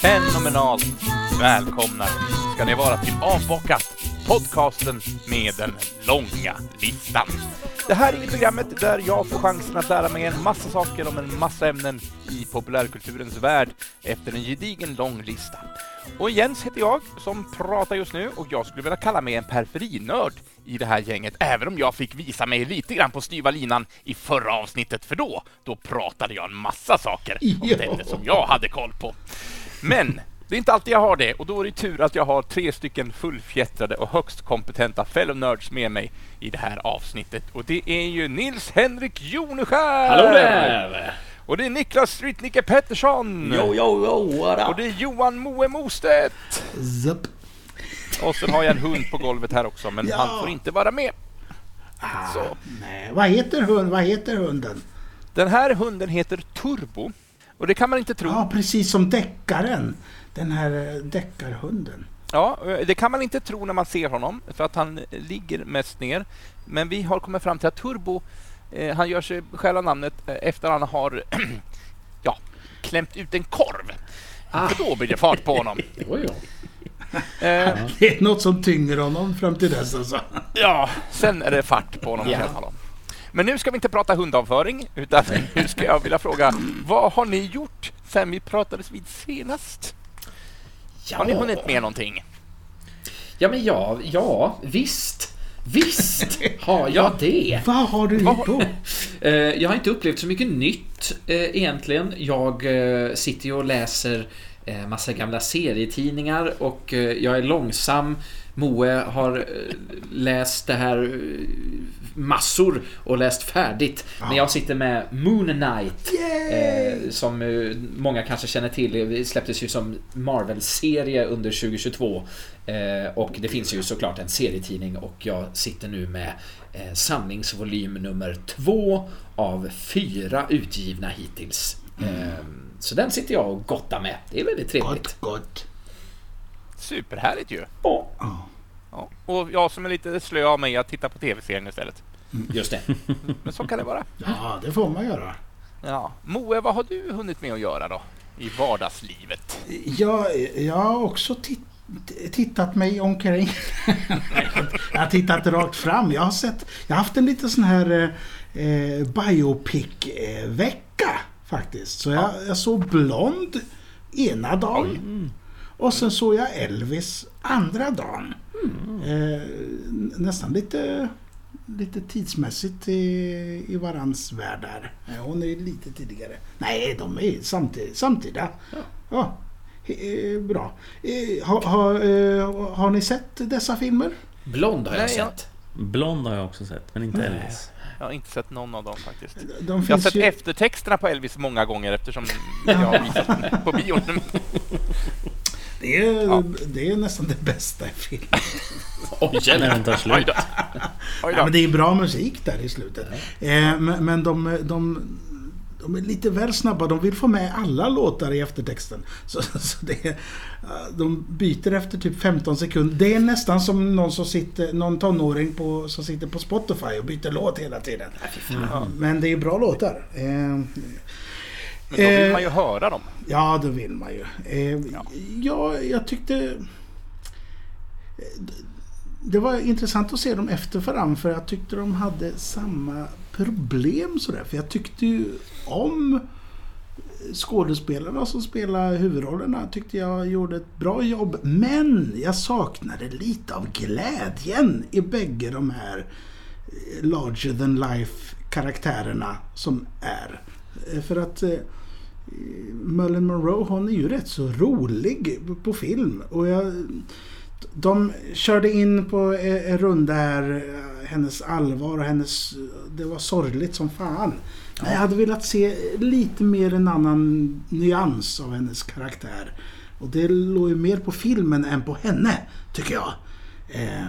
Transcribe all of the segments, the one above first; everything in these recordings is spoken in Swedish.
Fenomenalt välkomna ska ni vara till Avbockat, podcasten med den långa listan. Det här är programmet där jag får chansen att lära mig en massa saker om en massa ämnen i populärkulturens värld efter en gedigen lång lista. Och Jens heter jag som pratar just nu och jag skulle vilja kalla mig en periferinörd i det här gänget, även om jag fick visa mig lite grann på styva linan i förra avsnittet, för då, då pratade jag en massa saker om det som jag hade koll på. Men det är inte alltid jag har det och då är det tur att jag har tre stycken fullfjättrade och högst kompetenta fellow nerds med mig i det här avsnittet. Och det är ju Nils Henrik Joneskär! Hallå där! Och det är Niklas Strytnicke Pettersson! Jo, jo, jo, Och det är Johan Moe Mostedt! Zapp. Och sen har jag en hund på golvet här också, men Ja. han får inte vara med. Ah, Så. nej. Vad heter hund? Vad heter hunden? Den här hunden heter Turbo. Och det kan man inte tro. Ja, precis som deckaren. Den här eh, deckarhunden. Ja, det kan man inte tro när man ser honom, för att han ligger mest ner. Men vi har kommit fram till att Turbo, eh, han gör sig själva namnet eh, efter han har ja, klämt ut en korv. Ah. För då blir det fart på honom. Jo, jo. Eh, Det är något som tynger honom fram till dess alltså. ja, sen är det fart på honom. Ja. Men nu ska vi inte prata hundavföring, utan nu ska jag vilja fråga, vad har ni gjort sen vi pratades vid senast? Har ni hunnit med någonting? Ja, men ja, ja, visst. Visst har jag det. Vad har du gjort då? Eh, Jag har inte upplevt så mycket nytt eh, egentligen. Jag eh, sitter ju och läser massa gamla serietidningar och jag är långsam. Moe har läst det här massor och läst färdigt. Men jag sitter med Moon Knight. Eh, som eh, många kanske känner till. Det släpptes ju som Marvel-serie under 2022. Eh, och det finns ju såklart en serietidning och jag sitter nu med eh, samlingsvolym nummer två av fyra utgivna hittills. Eh, så den sitter jag och gottar med. Det är väldigt trevligt. Gott, gott. Superhärligt ju! Ja, Ja. Ja. Och jag som är lite slö av mig, jag tittar på tv-serien istället. just det. Men så kan det vara. ja, det får man göra. Ja. Moe, vad har du hunnit med att göra då? I vardagslivet? Jag, jag har också titt, tittat mig omkring. jag har tittat rakt fram. Jag har sett, jag har haft en liten sån här eh, biopic-vecka faktiskt. Så jag, jag såg Blond ena dagen. Och sen såg jag Elvis andra dagen. Eh, nästan lite, lite tidsmässigt i, i varans världar. Eh, Hon är lite tidigare. Nej, de är samtid, samtida. Ja. eh, bra. Eh, har, har, eh, har ni sett dessa filmer? Blond har jag Nej, jag- sett. Blond har jag också sett, men inte Nej. Elvis. Jag har inte sett någon av dem faktiskt. De Jag har sett ju... eftertexterna på Elvis många gånger eftersom jag har visat den på bion. Det är, Ja. det är nästan det bästa i filmen. Oj, När jävlar. den tar Oj slut. Ja, men det är bra musik där i slutet. Eh, men men de, de, de är lite väl snabba. De vill få med alla låtar i eftertexten. Så, så det, är- de byter efter typ 15 sekunder. Det är nästan som någon, som sitter, någon tonåring på, som sitter på Spotify och byter låt hela tiden. Ja. Men det är bra låtar. Eh, Men då vill man ju höra dem. Ja, det vill man ju. Eh, Ja. ja. jag tyckte... Det var intressant att se dem efter varandra för jag tyckte de hade samma problem sådär. För jag tyckte ju om skådespelarna som spelar huvudrollerna tyckte jag gjorde ett bra jobb. Men jag saknade lite av glädjen i bägge de här eh, larger than life karaktärerna som är. Eh, För att eh, Marilyn Monroe hon är ju rätt så rolig på film. Och jag, de körde in på en runda här, eh, hennes allvar och hennes... Det var sorgligt som fan. Men jag hade velat se lite mer en annan nyans av hennes karaktär. Och det låg ju mer på filmen än på henne, tycker jag. Eh,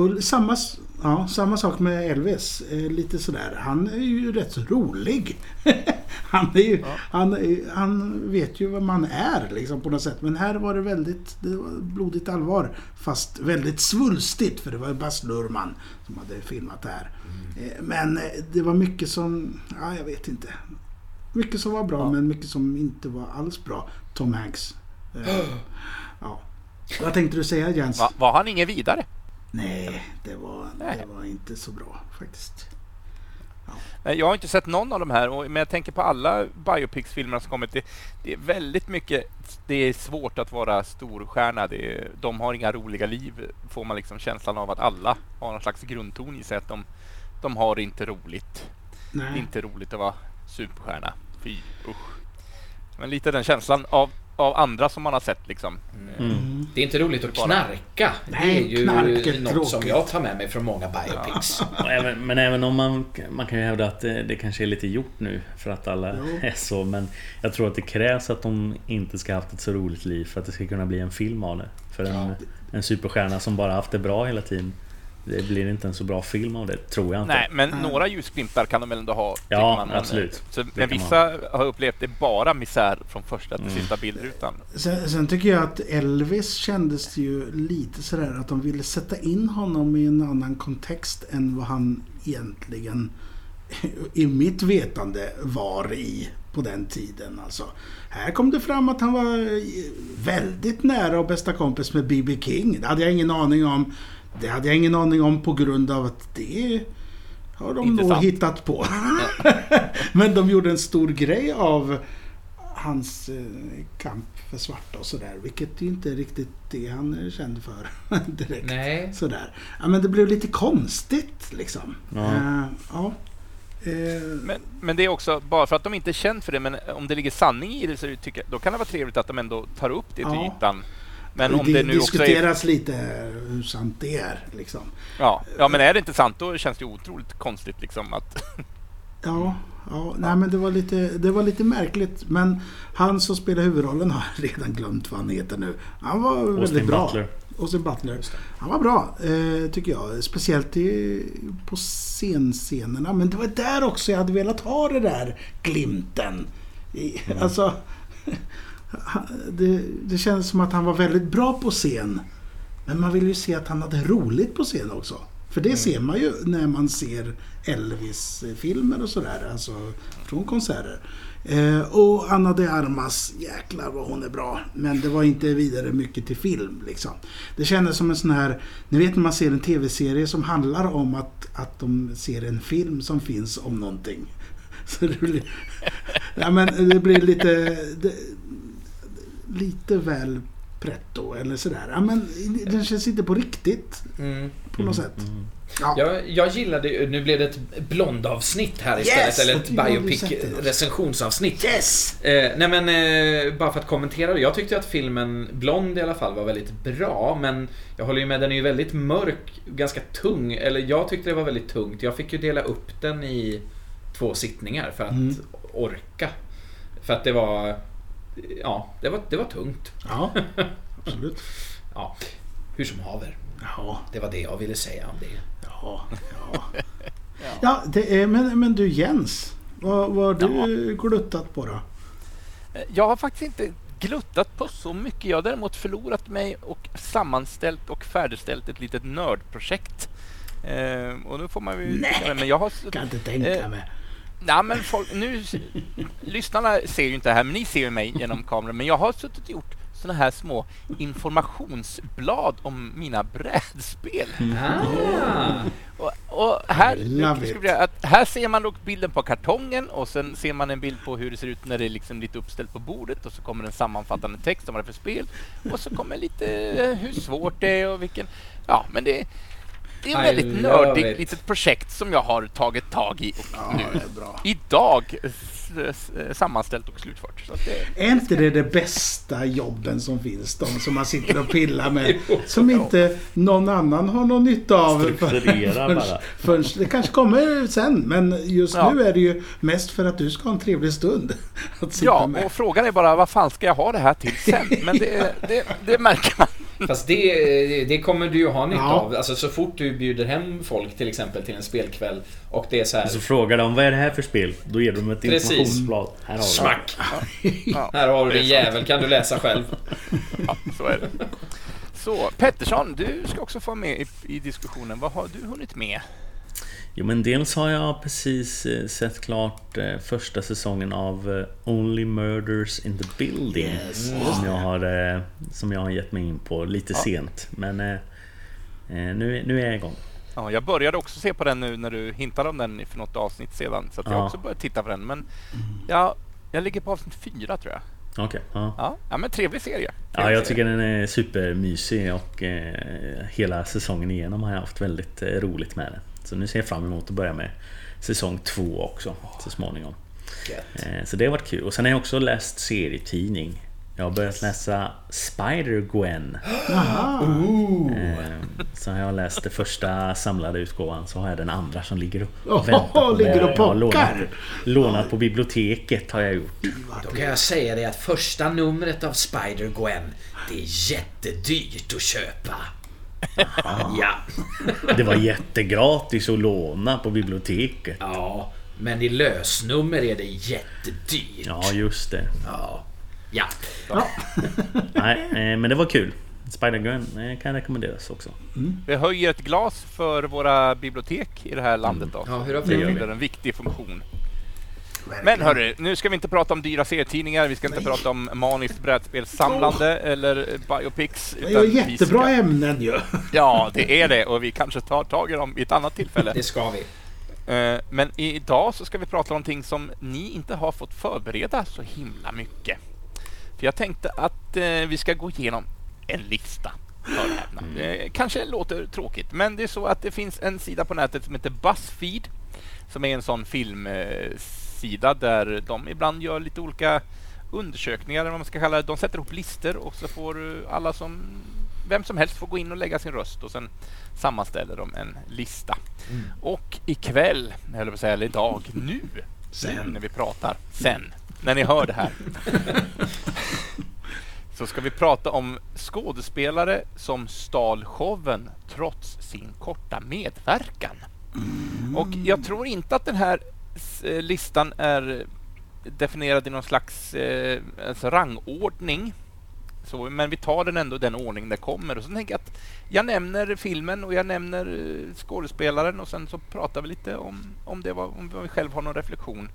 Och samma, ja, samma sak med Elvis. Eh, lite sådär. Han är ju rätt så rolig. han, är ju, han, är- han vet ju vad man är liksom på något sätt. Men här var det väldigt det var blodigt allvar. Fast väldigt svulstigt. För det var ju Baz Luhrmann som hade filmat det här. Eh, Men eh, det var mycket som, ja jag vet inte. Mycket som var bra Ja. men mycket som inte var alls bra. Tom Hanks. Ja. Vad tänkte du säga Jens? Va, var han ingen vidare? Nej, det var, Nej. det var inte så bra faktiskt. Nej, Jag har inte sett någon av de här, men jag tänker på alla biopics-filmer som kommit. Det, det är väldigt mycket, det är svårt att vara storstjärna. Det är, de har inga roliga liv, får man liksom känslan av att alla har någon slags grundton i sig. Att de, de har inte roligt. Det är Nej. inte roligt att vara superstjärna. Fy, usch. Men lite den känslan av, av andra som man har sett liksom. Mm. Det är inte roligt att knarka. Nej, det är ju något som tråkigt. jag tar med mig från många biopics. Och även, men även om man, man kan ju hävda att det, det kanske är lite gjort nu för att alla Jo. är så. Men jag tror att det krävs att de inte ska ha haft ett så roligt liv för att det ska kunna bli en film av det. För en, en superstjärna som bara haft det bra hela tiden. Det blir inte en så bra film av det, tror jag inte. Nej, men några ljusglimtar kan de väl ändå ha? Ja, Men, absolut. Så, men vissa har upplevt det bara misär från första till Mm. sista bildrutan. Sen, sen tycker jag att Elvis kändes ju lite sådär att de ville sätta in honom i en annan kontext än vad han egentligen i mitt vetande var i på den tiden. Alltså, här kom det fram att han var väldigt nära och bästa kompis med B.B. King. Det hade jag ingen aning om. Det hade jag ingen aning om på grund av att det har de nog Intressant. hittat på. Men de gjorde en stor grej av hans eh, kamp för svarta och sådär. Vilket ju inte är riktigt det han är känd för direkt. Nej. Sådär. Ja, men det blev lite konstigt liksom. Ja. Eh, ja. Eh, Men, men det är också, bara för att de inte är känd för det, men om det ligger sanning i det så tycker jag, då kan det vara trevligt att de ändå tar upp det till Ja. ytan. Men om det det nu också är... diskuteras lite hur sant det är. Liksom. Ja, ja, men är det inte sant då känns det otroligt konstigt liksom att... Ja, ja nej, men det var, lite, det var lite märkligt. Men han som spelar huvudrollen har redan glömt vad han heter nu. Han var väldigt Austin bra. Butler. Austin Butler. Han var bra, eh, tycker jag. Speciellt i, på scenscenerna. Men det var där också jag hade velat ha det där glimten. I, Alltså, det, det kändes som att han var väldigt bra på scen. Men man vill ju se att han hade roligt på scen också. För det ser man ju när man ser Elvis-filmer och sådär. Alltså från konserter. Eh, och Anna de Armas, jäklar vad hon är bra. Men det var inte vidare mycket till film liksom. Det kändes som en sån här, ni vet när man ser en tv-serie som handlar om att, att de ser en film som finns om någonting. Så det blir, ja, men det blir lite, det, lite väl pretto eller sådär. Ja, men den känns inte på riktigt Mm. på något sätt. Ja. Jag, jag gillade ju- nu blev det ett blondavsnitt här istället, Yes! eller ett biopic-recensionsavsnitt. Yes! Eh, nej men, eh, bara för att kommentera det. Jag tyckte att filmen Blond i alla fall var väldigt bra, men jag håller ju med, den är ju väldigt mörk, ganska tung. Eller jag tyckte det var väldigt tungt. Jag fick ju dela upp den i två sittningar för att Mm. orka. För att det var, ja, det var, det var tungt. Ja, absolut. Ja, hur som haver. Ja, Det var det jag ville säga om det. ja, ja. Ja, det är, men, men du Jens. Vad, vad har du gluttat på då? Jag har faktiskt inte gluttat på så mycket. Jag har däremot förlorat mig och sammanställt och färdigställt ett litet nördprojekt. Eh, och nu får man ju... Nej. Men jag har... Kan inte tänka Eh, mig. Nej, men folk, nu, lyssnarna ser ju inte det här, men ni ser ju mig genom kameran. Men jag har suttit och gjort såna här små informationsblad om mina brädspel. Ah, Och, och här, nu att, här ser man dock bilden på kartongen och sen ser man en bild på hur det ser ut när det är liksom lite uppställt på bordet och så kommer en sammanfattande text om vad det är för spel och så kommer lite eh, hur svårt det är och vilken... Ja, men det, det är ett väldigt nördigt it. litet projekt som jag har tagit tag i och Ja, nu idag sammanställt och slutfört. Det, Är inte det det bästa jobben som finns? De som man sitter och pillar med. Som inte någon annan har någon nytta av. Strukturera bara. det kanske kommer sen. Men just Ja. nu är det ju mest för att du ska ha en trevlig stund. Att sitta ja, med. och frågan är bara vad fan ska jag ha det här till sen? Men det, det, det märker man Fast det, det kommer du ju ha nytta Ja. av. Alltså så fort du bjuder hem folk till exempel till en spelkväll och det är så här. Så frågar de vad är det här för spel? Då ger de ett Precis. informationsblad. Här har du. Smack! Ja, Här har du din jävel, kan du läsa själv? Ja, så är det. Så Pettersson, du ska också få vara med i, i diskussionen. Vad har du hunnit med? Jo men dels har jag precis eh, sett klart eh, första säsongen av eh, Only Murders in the Building. Yes, som, jag har, som jag har gett mig in på lite Ja. sent. Men nu, nu är jag igång. Ja, jag började också se på den nu när du hintade om den för något avsnitt sedan. Så jag Ja. också började titta på den. Men ja, jag ligger på avsnitt fyra tror jag. Okej. ja. Ja, ja men trevlig serie. Ja, Trevlig jag serie. tycker den är supermysig och eh, hela säsongen igenom har jag haft väldigt eh, roligt med den. Så nu ser jag fram emot att börja med säsong två också så småningom. Eh, så det har varit kul. Och sen har jag också läst serietidning. Jag har börjat läsa Spider-Gwen. Eh, så har jag läst den första samlade utgåvan så har jag den andra som ligger och väntar på ligger och Jag har lånat, pockar. lånat på biblioteket har jag gjort. Då kan jag säga det att första numret av Spider-Gwen, det är jättedyrt att köpa. Ja. Det var jättegratis att låna på biblioteket. ja, men i lösnummer är det jättedyrt. Ja, just det. Ja. Ja. Nej, eh, men det var kul. Spider-Gwen eh, kan rekommenderas också. Vi höjer ett glas för våra bibliotek i det här landet då. Ja, hur har Det vi fyller en viktig funktion. Men hörru, nu ska vi inte prata om dyra serietidningar, vi ska inte prata om maniskt brädspelssamlande eller biopics. Det är jättebra ska- ämnen ju. Ja, det är det och vi kanske tar tag i dem vid ett annat tillfälle. Det ska vi. Eh, Men idag så ska vi prata om någonting som ni inte har fått förbereda så himla mycket. För jag tänkte att eh, vi ska gå igenom en lista. Eh, Kanske låter tråkigt, men det är så att det finns en sida på nätet som heter Buzzfeed som är en sån filmsida där de ibland gör lite olika undersökningar, eller vad man ska kalla det. De sätter ihop listor och så får alla som vem som helst får gå in och lägga sin röst och sen sammanställer de en lista. Och ikväll, jag höll på att säga, eller idag, nu, nu när vi pratar, sen, när ni hör det här, så ska vi prata om skådespelare som stal showen trots sin korta medverkan. Och jag tror inte att den här Eh, listan är definierad i någon slags eh, alltså rangordning. Så, men vi tar den ändå i den ordning den kommer. Och så tänker jag att jag nämner filmen och jag nämner eh, skådespelaren och sen så pratar vi lite om, om det, var- om vi själv har någon reflektion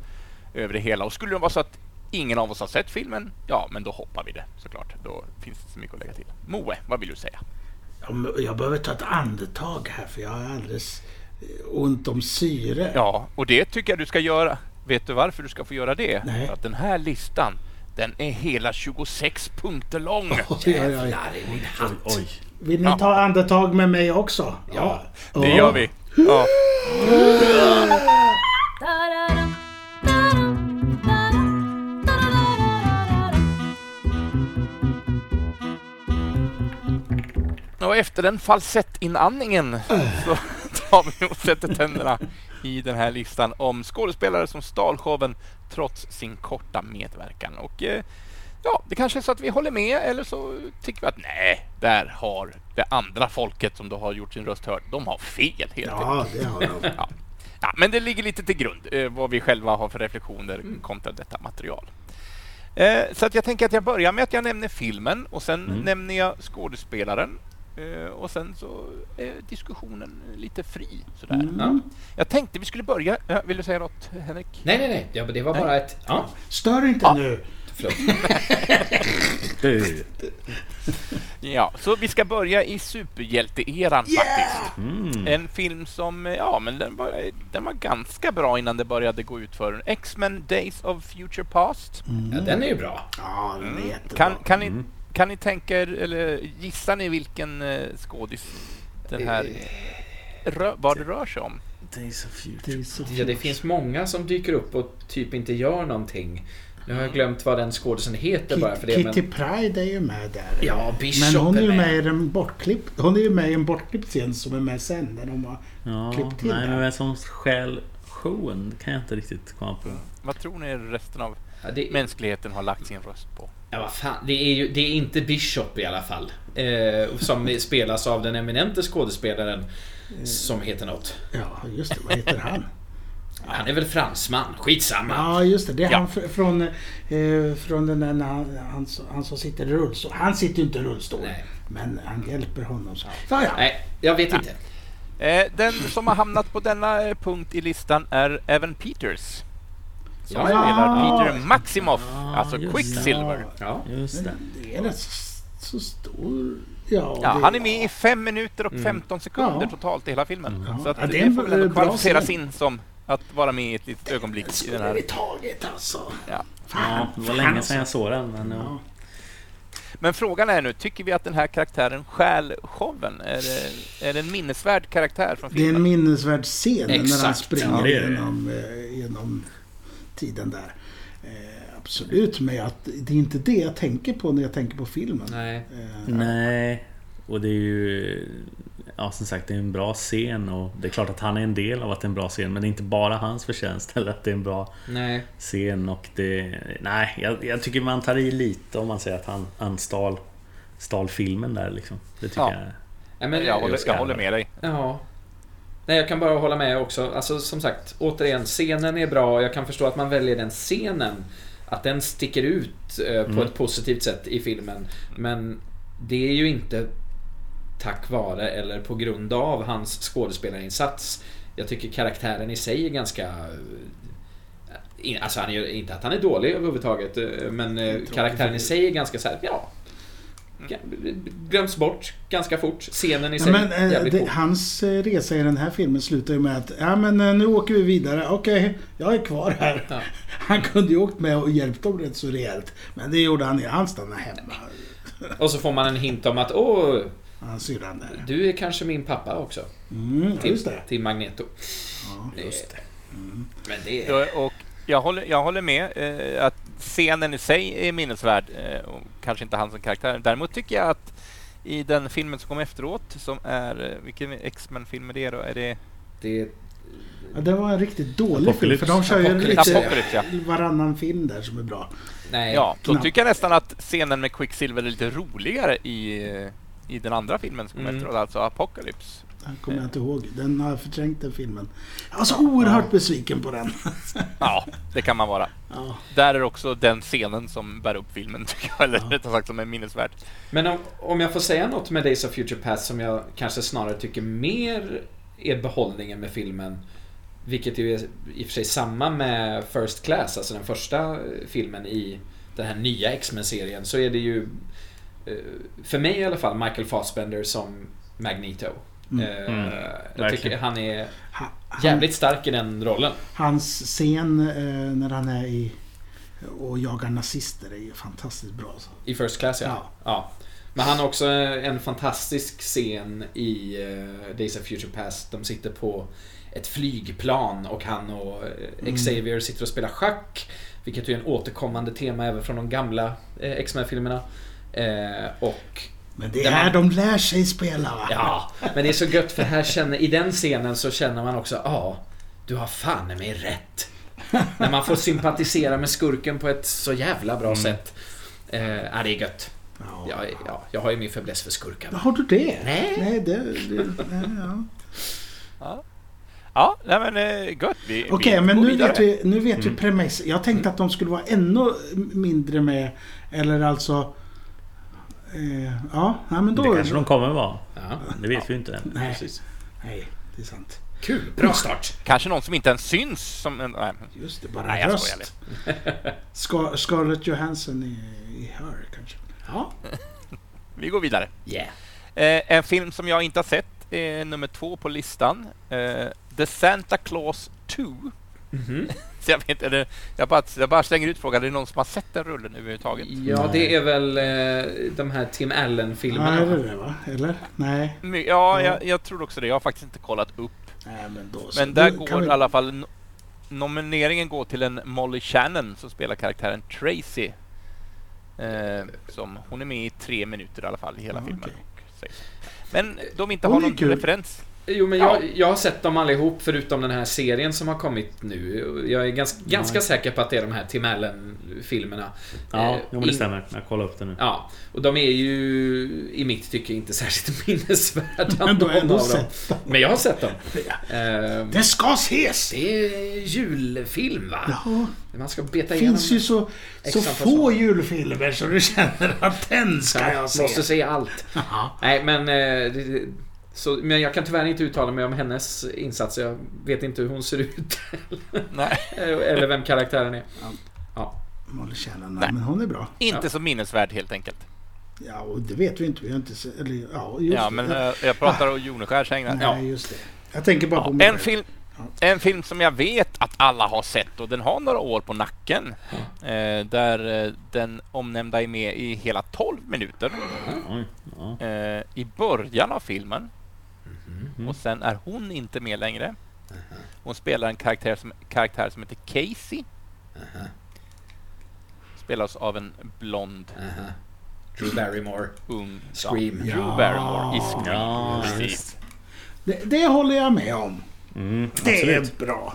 över det hela. Och skulle det vara så att ingen av oss har sett filmen, ja, men då hoppar vi det såklart. Då finns det så mycket att lägga till. Moe, vad vill du säga? Jag- behöver ta ett andetag här för jag är alldeles ont om syre. Ja, och det tycker jag du ska göra. Vet du varför du ska få göra det? Nej. För att den här listan, den är hela 26 punkter lång. Oj, oj, oj. Jävlar i min hatt. Oj. Vill ni ta andetag med mig också? Ja, Det gör vi. Ja. Och efter den falsettinandningen så och sätter tänderna i den här listan om skådespelare som stal showen trots sin korta medverkan. Och eh, ja, det kanske är så att vi håller med eller så tycker vi att nej, där har det andra folket som då har gjort sin röst hörd, de har fel helt enkelt. Ja, det har de. Ja. Ja, men det ligger lite till grund eh, vad vi själva har för reflektioner kontra detta material. Eh, så att jag tänker att jag börjar med att jag nämner filmen och sen Mm. nämner jag skådespelaren. Eh, och sen så är diskussionen lite fri. Sådär. Mm. Ja. Jag tänkte vi skulle börja. Ja, vill du säga något Henrik? Nej, nej, nej. Ja, men det var bara ett... Ja, Stör inte Ja. nu. förlåt. Ja, så vi ska börja i superhjälteeran faktiskt. Mm. En film som, ja men den var, den var ganska bra innan det började gå ut för X-Men Days of Future Past. Ja, den är ju bra. Ja, den är jättebra. Kan, kan, ni, Mm. Kan ni tänka er, eller gissar ni vilken eh, skådis den här, rö, vad det rör sig om? Days of Future. Det är så Ja, det finns många som dyker upp och typ inte gör någonting. Nu har jag glömt vad den skådisen heter bara för det. Kitty Men... Pride är ju med där. Ja, Bishop Men hon är ju med med. i en bortklippt Hon är ju med i en bortklippt scen som är med sen när de har Ja, klippt till nej, men där. vem som stjäl showen kan jag inte riktigt komma på. Vad tror ni resten av Ja, det... mänskligheten har lagt sin röst på? Ja, vad fan. Det är ju det är inte Bishop i alla fall. Eh, som spelas av den eminente skådespelaren som heter något. Ja, just det. Vad heter han? Han är väl fransman. Skitsamma. Ja, just det. Det är Ja. han fr- från, eh, från den där när han, han, han som sitter i rullstol. Han sitter ju inte i rullstol. Nej. Men han hjälper honom. Så. Ja, ja. Nej, jag vet inte. Eh, den som har hamnat på denna eh, punkt i listan är Evan Peters. Som Ja. spelar Peter Maximoff, Ja, alltså just det. Quicksilver. Ja. Just det. Det är rätt så, stor... Ja, Ja, han är med i 5 minuter och 15 sekunder Ja. totalt i hela filmen. Ja. Så att Ja, det är det får väl kvalificeras in som att vara med i ett litet ögonblick i den här. vi tagit alltså. Ja. Ja, det var länge sedan jag såg den. Men, ja. Ja. Men frågan är nu, tycker vi att den här karaktären stjäl showen? Är det, är det en minnesvärd karaktär från Det är en filmen? minnesvärd scen när han Exakt. springer Ja, det är det. genom, eh, genom tiden där. Eh, absolut, men jag, det är inte det jag tänker på när jag tänker på filmen. Nej. Eh, Nej, och det är ju... Ja, som sagt, det är en bra scen och det är klart att han är en del av att det är en bra scen men det är inte bara hans förtjänst eller att det är en bra Nej. scen och det... Nej, jag, jag tycker man tar i lite om man säger att han, han stal, stal filmen där liksom. Det tycker Ja. jag... Nej, men, Jag håller, ska- jag håller med dig. Ja. Nej, jag kan bara hålla med också. Alltså som sagt, återigen, scenen är bra. Jag kan förstå att man väljer den scenen. Att den sticker ut eh, på Mm. ett positivt sätt i filmen. Men det är ju inte tack vare eller på grund av hans skådespelarinsats. Jag tycker karaktären i sig är ganska... eh, Alltså han är inte att han är dålig överhuvudtaget, eh, men eh, karaktären i sig är ganska så här, ja... Glöms bort ganska fort. Scenen i Ja, sig, men, eh, jävligt det, hans eh, resa i den här filmen slutar ju med att ja, men, eh, nu åker vi vidare. Okej, jag är kvar här. Ja. Han kunde ju åkt med och hjälpt dem rätt så rejält. Men det gjorde han inte. Han stannade hemma. Och så får man en hint om att åh, Han syrran där. du är kanske min pappa också. Mm, Till, just det. till Magneto. Ja. Just det. Men det Och jag håller, jag håller med eh, att scenen i sig är minnesvärd eh, och kanske inte han som karaktär. Däremot tycker jag att i den filmen som kom efteråt, som är... eh, Vilken X-Men-film är det då? Är det det Ja, det var en riktigt dålig film. Apocalypse. För de kör ju Apocalypse. lite Apocalypse, ja. varannan film där som är bra. nej. Ja, då knappt. tycker jag nästan att scenen med Quicksilver är lite roligare i, eh, i den andra filmen som kom Mm. efteråt, alltså Apocalypse. Den kommer jag inte ihåg. Den har jag förträngt den filmen. Jag var så oerhört besviken på den. Ja, det kan man vara. Ja. Där är också den scenen som bär upp filmen, tycker jag. Eller rättare sagt som är minnesvärd. Men om, om jag får säga något med Days of Future Past som jag kanske snarare tycker mer är behållningen med filmen. Vilket ju är i och för sig samma med First Class, alltså den första filmen i den här nya X-Men-serien. Så är det ju, eh, för mig i alla fall, Michael Fassbender som Magneto. Mm. Eh, Mm, Jag tycker han är jävligt stark i den rollen. Hans scen eh, när han är i och jagar nazister är ju fantastiskt bra. alltså. Så. I First Class ja. Ja. ja. Men han har också en fantastisk scen i eh, Days of Future Past. De sitter på ett flygplan och han och eh, Xavier sitter och spelar schack. Vilket är en återkommande tema även från de gamla X-Men-filmerna. Och Men det är här man- de lär sig spela va? Ja, men det är så gött för här känner, i den scenen så känner man också, ja, du har fan mig rätt. När man får sympatisera med skurken på ett så jävla bra sätt. Eh, ja, det är gött. Ja. Jag, ja, jag har ju min fäbless för skurkar. Har du det? Nej. Nej, det... det nej, ja. Ja, ja nej men eh, gött. Vi, Okej, vi men nu vidare. vet vi, nu vet vi Mm. premiss. Jag tänkte att de skulle vara ännu mindre med. Eller alltså... Eh, ja, nej, men då... Det kanske de kommer vara. Ja, Det vet vi inte än. Nej, precis. nej, det är sant. Kul, bra start. Kanske någon som inte ens syns som en... Nej, Just det, bara nej jag röst. Scar- Scarlett Johansson i, i Her kanske. Ja. Vi går vidare. Yeah. Eh, en film som jag inte har sett är nummer två på listan. Eh, The Santa Claus 2. Mhm. Så jag, vet, eller, jag, bara, jag bara slänger ut frågan, är det någon som har sett den rullen överhuvudtaget? Ja, det är väl eh, de här Tim Ja, Allen-filmerna. är det det va? Eller? Nej. My- Ja, Ja. jag, jag tror också det. Jag har faktiskt inte kollat upp. Nej, men då. Men där går vi- i alla fall... no- Nomineringen går till en Molly Shannon som spelar karaktären Tracy. Eh, som, hon är med i tre minuter i alla fall i hela Ja, filmen. så. Men de inte Hon har någon kul. referens. Jo, men jag, jag har sett dem allihop förutom den här serien som har kommit nu. Jag är ganska, ganska säker på att det är de här Tim Allen-filmerna. Ja, Eh, jo, men det stämmer. Jag kollar upp det nu. Ja, och de är ju i mitt tycke inte särskilt minnesvärda. Men du har ändå sett dem. Men jag har sett dem. Eh, Det ska ses! Det är julfilm va? Ja, Man ska beta det igenom finns ju så, så få julfilmer så du känner att den ska Ja, jag se. Måste se allt. Jaha. Nej, men... eh, det- Så, men jag kan tyvärr inte uttala mig om hennes insatser. Jag vet inte hur hon ser ut. Nej, Eller vem karaktären är. Molly Shannon, Nej. men hon är bra. inte så minnesvärd helt enkelt. Ja, och det vet vi inte. Vi har inte sett... Eller ja, just Ja, det. men eh, jag pratar om Joneskär Nej, Ja. just det. Jag tänker bara på Ja, mig en, film, en film som jag vet att alla har sett och den har några år på nacken. Eh, där eh, den omnämnda är med i hela 12 minuter. Ja. Eh, I början av filmen. Mhm. Och sen är hon inte med längre. Hon spelar en karaktär som, karaktär som heter Casey. Spelas av en blond, Aha. Drew Barrymore. ung Scream. Ja, Drew. Barrymore i Scream. Ja. Det, det håller jag med om. Mm, Det absolut. är bra.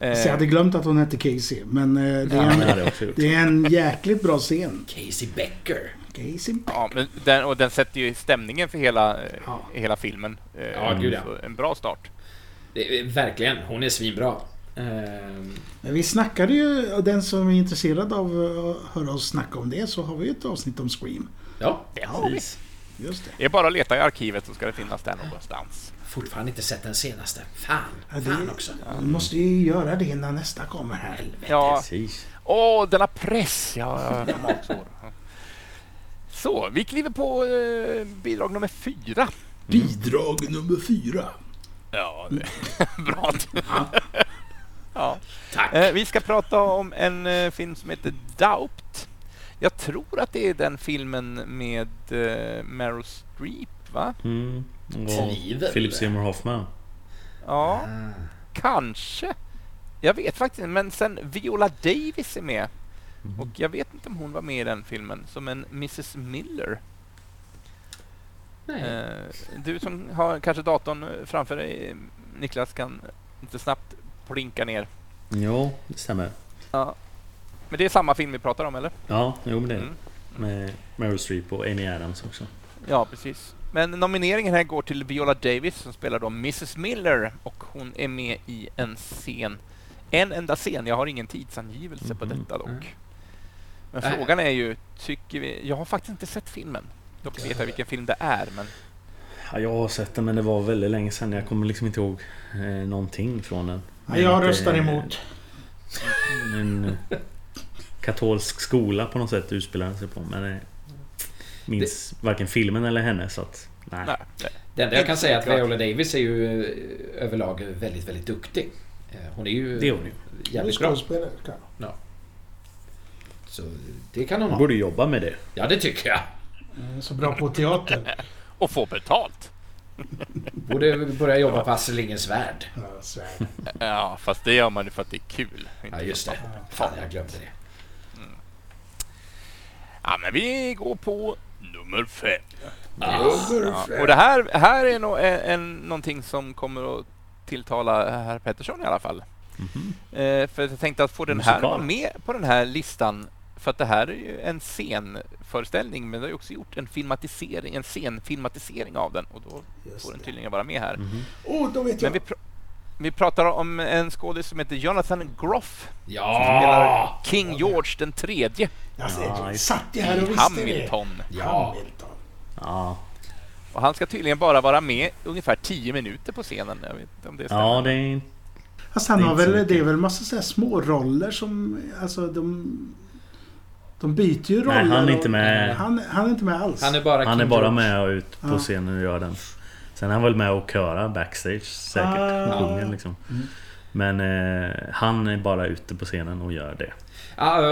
Eh, Så jag hade glömt att hon hette Casey. Men eh, det, är en, det är en jäkligt bra scen. Casey Becker. Casey. Ja, men den, och den sätter ju stämningen för hela, eh, Ja. hela filmen. Eh, Ja, gud, ja. En bra start. Det verkligen, hon är svinbra. Ehm, Men vi snackade ju, och den som är intresserad av att höra oss snacka om det, så har vi ju ett avsnitt om Scream. ja, Det har vi. Precis. Just det. Det är bara att leta i arkivet så ska det finnas där någonstans. Fortfarande inte sett den senaste. Fan, Ja, fan det- också. Vi måste ju göra det innan nästa kommer här. Ja, Precis. åh, denna press! Ja. Så, vi kliver på eh, bidrag nummer fyra. Bidrag nummer fyra. Ja, det är bra. ja. Tack. Eh, vi ska prata om en eh, film som heter Doubt. Jag tror att det är den filmen med eh, Meryl Streep, va? Mm. Tvivel. Och Philip Seymour Hoffman. Ja, Ah. kanske. Jag vet faktiskt inte, men sen Viola Davis är med. Och jag vet inte om hon var med i den filmen, som en Mrs Miller. Nej. Eh, du som har kanske datorn framför dig, Niklas, kan inte snabbt plinka ner. Jo, det stämmer. Ja. Men det är samma film vi pratar om, eller? Ja, jo men det är Mm. Med Meryl Streep och Amy Adams också. Ja, precis. Men nomineringen här går till Viola Davis som spelar då Mrs Miller och hon är med i en scen. En enda scen. Jag har ingen tidsangivelse på Mhm. detta dock. Mm. Men Nej. frågan är ju, tycker vi... Jag har faktiskt inte sett filmen. Dock vet jag vilken film det är, men... Ja, jag har sett den men det var väldigt länge sedan. Jag kommer liksom inte ihåg eh, någonting från den. Ja, jag röstar emot. En eh, katolsk skola på något sätt utspelar den sig på. Men jag minns varken filmen eller henne så att... Nej. Nej. Det enda jag kan säga är att. Viola Davis är ju eh, överlag väldigt, väldigt duktig. Eh, Hon är ju Det är hon ju. jävligt bra. Skådespelare, kan. Så det kan hon Hon ha. borde jobba med det. Ja, det tycker jag. Eh, Så bra på teatern. Och få betalt. Borde börja jobba på Astrid Lindgrens Värld. Ja, svärd. Ja, fast det gör man ju för att det är kul. Ja, just det. Fan, jag glömde det. Ja, men vi går på nummer fem. Ah, Ja, och det här, här är nog en, en, någonting som kommer att tilltala herr Pettersson i alla fall. Eh, för jag tänkte att få den här vara med på den här listan för att det här är ju en scenföreställning men det har ju också gjort en filmatisering, en scenfilmatisering av den och då Just får den tydligen vara med här. Mhm. Oh, då vet Men vi, pr- vi pratar om en skådis som heter Jonathan Groff som Ja! spelar King George den tredje Jag Ja, satt jag här och visste Hamilton. det. Ja. Hamilton. Ja, Och han ska tydligen bara vara med ungefär 10 minuter på scenen. Jag vet inte om det stämmer. ja det är inte... Fast han har väl, det är väl massa så här små roller som, alltså de... De byter ju roller. Nej, han är inte och- med. Han, han är inte med alls. Han är bara Han är bara George. med och ut på Ja. scenen och gör den. Sen är han väl med och körar backstage säkert. Ah. sjunger liksom. Men eh, han är bara ute på scenen och gör det. Ja,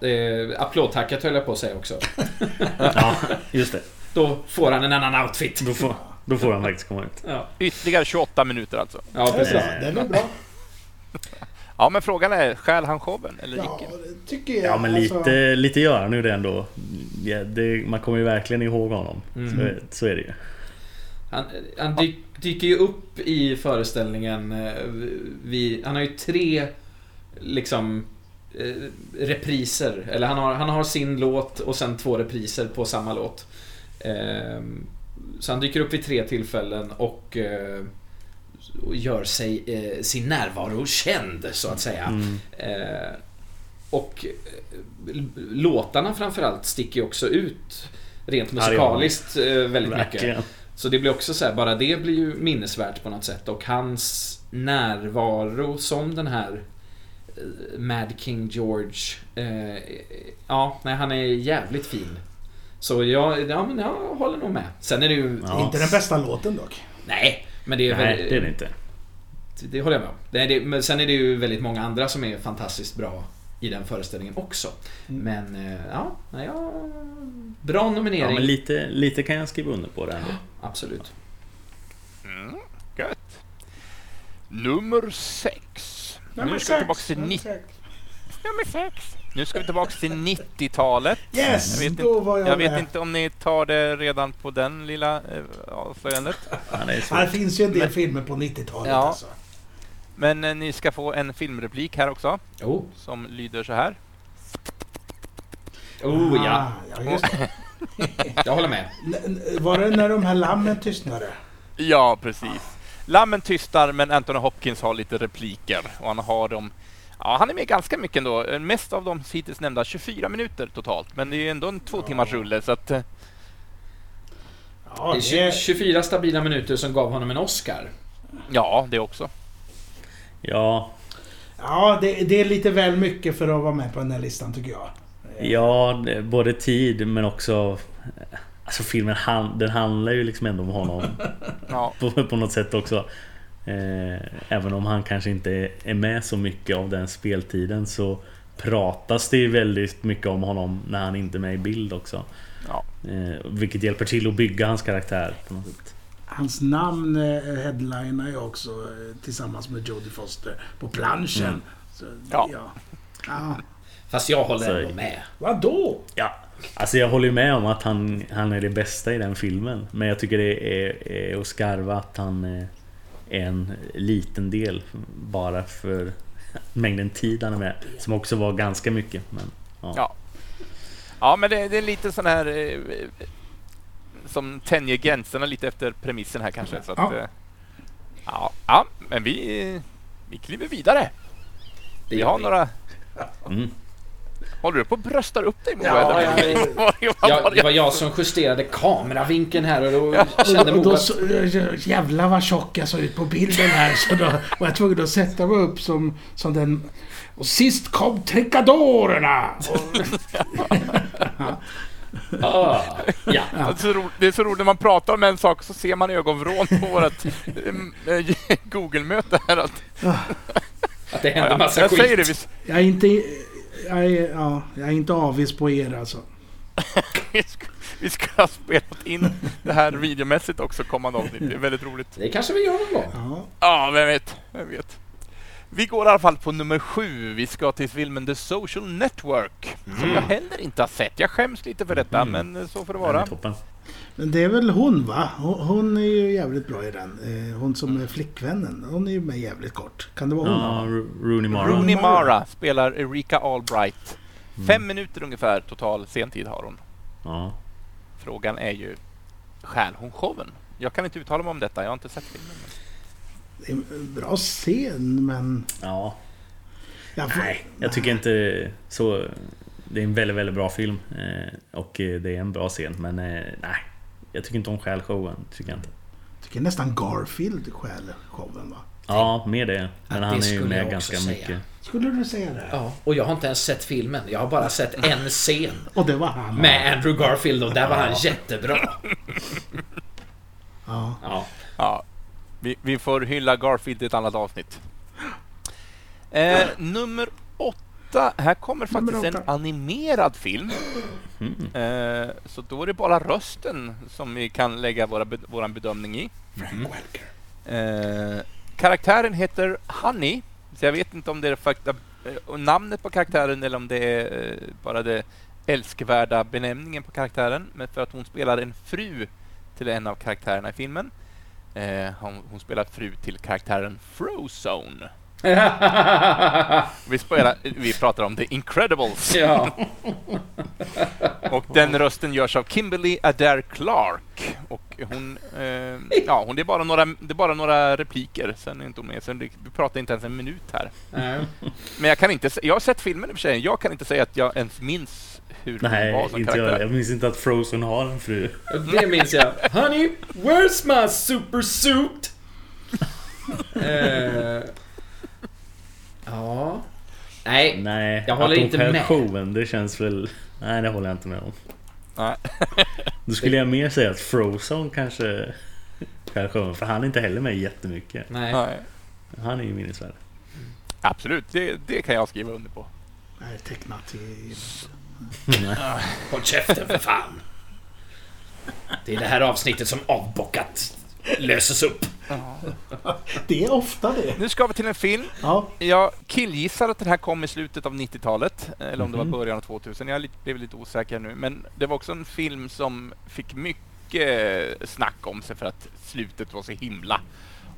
ja eh, applådtacket höll jag på att säga också. Ja, just det. Då får han en annan outfit. Då får, då får han faktiskt komma ut. Ja, Ytterligare 28 minuter alltså. ja precis. bra. Den är bra. Ja, men frågan är, stjäl han showen eller Ja, icke? tycker jag. Ja men Alltså, lite, lite gör han ju det ändå. Ja, det, man kommer ju verkligen ihåg honom. Mm. Så, så är det ju. Han, han dyk, dyker ju upp i föreställningen. eh, Vi, han har ju tre liksom eh, repriser. Eller han har, han har sin låt och sen två repriser på samma låt. Ehm, Så han dyker upp vid tre tillfällen och eh, och gör sig sin närvaro känd så att säga. Mm. Eh, och låtarna framförallt sticker ju också ut rent musikaliskt väldigt mycket. Så det blir också så här, bara det blir ju minnesvärt på något sätt och hans närvaro som den här eh, Mad King George. Eh, ja, nej, han är jävligt fin. Så jag, ja, men jag håller nog med. Sen är det ju... Ja. Inte den bästa låten dock. Nej, men det är Nej, väl... det är det inte. Det håller jag med om. Det är det, men sen är det ju väldigt många andra som är fantastiskt bra i den föreställningen också. Mm. Men eh, ja, ja, bra Ja, nominering. men lite, lite kan jag skriva under på det ändå. Absolut. Mm, gött. Nummer sex. nu ska vi tillbaka till 90 Nummer sex. Nu ska vi tillbaka till 90-talet. Yes! Jag vet då var jag, Jag vet med. inte om ni tar det redan på den lilla eh, avslöjandet. Ja, det. Här finns ju en del Men- filmer på 90-talet Ja. alltså. Men eh, ni ska få en filmreplik här också, Oh, som lyder så här. oh ja. Ah, ja just det. Jag håller med. N- n- Var det när de här lammen tystnade? Ja, precis. Lammen tystar, men Anthony Hopkins har lite repliker. Och han har dem... Ja, han är med ganska mycket ändå. Eh, Mest av de hittills nämnda 24 minuter totalt. Men det är ändå en två timmars rulle, så att... eh, Ja, Det är tju- det, 24 stabila minuter som gav honom en Oscar. Ja, det också. Ja, ja det, det är lite väl mycket för att vara med på den här listan tycker jag. ja, både tid men också... Alltså filmen han, den handlar ju liksom ändå om honom Ja, på, på något sätt också. Eh, även om han kanske inte är med så mycket av den speltiden så pratas det ju väldigt mycket om honom när han inte är med i bild också. ja. Eh, vilket hjälper till att bygga hans karaktär på något sätt. Hans namn eh, headlinar ju också eh, tillsammans med Jodie Foster på planschen. Mm. Så, Ja. ja. ja. Fast jag håller Så- ändå med. Vadå? Ja, alltså jag håller med om att han, han är det bästa i den filmen. Men jag tycker det är, är att skarva att han eh, är en liten del bara för mängden tid han är med. Som också var ganska mycket. Men, ja. Ja. Ja, men det, det är lite sån här... Som tänjer gränserna lite efter premissen här kanske. Så att, Ja. eh, ja, ja, men vi, vi kliver vidare. Det Vi har vi. några... Mm. Håller du på att bröstar upp dig Moa? Ja, eller? jag- Vad- vad- Ja, vad- det var jag som justerade kameravinkeln här och då kände Och, och då, Moa... jävlar vad tjock jag såg ut på bilden här. Så då var jag tvungen att sätta mig upp som, som den... Och sist kom tricadorerna! Och, Ah, ja. Det är, så roligt, när man pratar om en sak så ser man ögonvrån på vårt eh, Google-möte här. Att, Att det ja, hände ja, massa jag skit. säger det, jag är inte... Jag är, ja, jag är inte avis på er alltså. vi ska, vi ska ha spelat in det här videomässigt också kommande avsnitt. Det är väldigt roligt. Det kanske vi gör någon gång. Ja. Ja, vem vet? Vem vet? Vi går i alla fall på nummer sju. Vi ska till filmen The Social Network. Som jag heller inte har sett. Jag skäms lite för detta, Mm. men så får det vara. toppen. Men det är väl hon va? Hon, är ju jävligt bra i den. Eh, Hon som är flickvännen. Hon är ju med jävligt kort. Kan det vara hon? Ja, Ro- Rooney Mara. Rooney Mara. Spelar Erika Albright. Fem minuter ungefär total sentid har hon. Ja. Frågan är ju, stjäl hon showen? Jag kan inte uttala mig om detta, jag har inte sett filmen. Det är en bra scen men... ja. Jag får, Nej, jag tycker inte så... Det är en väldigt, väldigt bra film. Eh, och eh, det är en bra scen. Men eh, nej. Jag tycker inte om stjäl showen. Tycker jag inte. tycker nästan Garfield stjäl showen va? Ja, mer det. Men det han är ju jag med ganska säga. mycket. Skulle du säga det? Ja, och jag har inte ens sett filmen. Jag har bara sett en scen Och det var han. med Andrew Garfield och där var han jättebra. Ja. Ja. Ja, vi, vi får hylla Garfield i ett annat avsnitt. Eh, nummer åtta. Här kommer faktiskt en animerad film. Mm. Eh, så då är det bara rösten som vi kan lägga våran bedömning i. Frank Welker. Eh, karaktären heter Honey. Så jag vet inte om det är fakta, eh, namnet på karaktären eller om det är eh, bara det älskvärda benämningen på karaktären. Men för att hon spelar en fru till en av karaktärerna i filmen. Eh, hon, hon spelar fru till karaktären Frozone. Vi, spelar, vi pratar om The Incredibles. ja. Och den rösten görs av Kimberly Adair Clark. Och hon, eh, ja, hon det, är bara några, det bara några repliker, sen är inte hon med. Sen, vi pratar inte ens en minut här. Men jag kan inte, jag har sett filmen i och för sig, jag kan inte säga att jag ens minns hur hon var Nej, som inte jag. karaktär. Jag minns inte att Frozen har en fru. Det minns jag. Honey, where's my super suit? Eh, ja. Nej. Nej, Jag håller inte med. showen, det känns väl... Nej, det håller jag inte med om. Nej. Då skulle jag mer säga att Frozen kanske showen, för han är inte heller med jättemycket. Nej. Nej. Han är ju minnesvärd. Absolut, det, det kan jag skriva under på. Nej, tecknat i... Håll käften för fan. Det är det här avsnittet som avbockat löses upp. Det är ofta det. Nu ska vi till en film. Ja, Jag killgissar att den här kom i slutet av 90-talet, eller om det Mhm. var början av 2000. Jag är lite- blev lite osäker nu. Men det var också en film som fick mycket snack om sig för att slutet var så himla...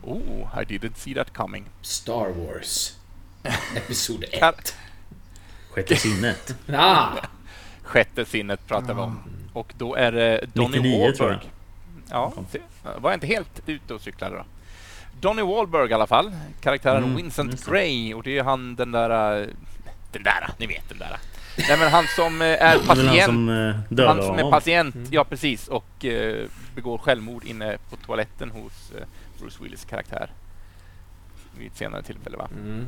Oh, I didn't see that coming. Star Wars. Episod Kan- 1. Sjätte sinnet. Ah, Sjätte sinnet pratar vi om. Och då är det Donny 99 Wahlberg. Ja, var jag inte helt ute och cyklade då. Donny Wahlberg i alla fall. Karaktären Mm, Vincent. Grey och det är han den där... Den där, ni vet den där. Nej men han som eh, är väl han patient. som eh, dödar Han som är patient, Mm. ja precis, och eh, begår självmord inne på toaletten hos eh, Bruce Willis karaktär. Vid ett senare tillfälle va. mm, mm.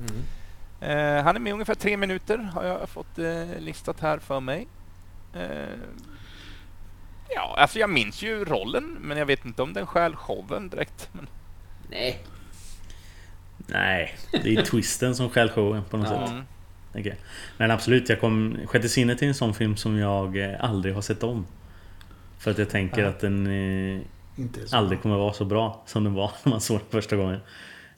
Eh, han är med ungefär tre minuter har jag fått eh, listat här för mig. Eh, ja, alltså jag minns ju rollen men jag vet inte om den stjäl showen direkt. Men, Nej. Nej, det är twisten som stjäl showen på något Ja. sätt. jag. Men absolut, jag kom... Sjätte sinnet är en sån film som jag eh, aldrig har sett om. För att jag tänker Ja. att den eh, aldrig kommer vara så bra som den var när man såg den första gången.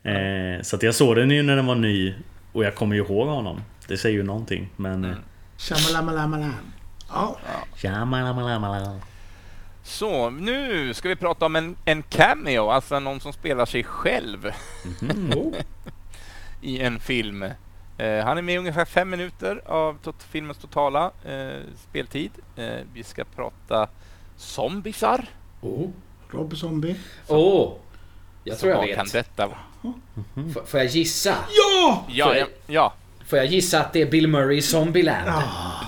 Eh, så att jag såg den ju när den var ny och jag kommer ju ihåg honom. Det säger ju någonting. Men... Mm. eh, Shamalamalamalam. Ja, Tjamalamalala. Så, nu ska vi prata om en, en cameo, alltså någon som spelar sig själv. Oh. i en film. Eh, han är med i ungefär fem minuter av tot- filmens totala eh, speltid. Eh, vi ska prata zombisar. Oh. Rob Zombie. oh. Jag tror jag Vad kan vet. detta vara? F- får jag gissa? Ja! Ja, För- ja, ja, Får jag gissa att det är Bill Murray i Zombieland?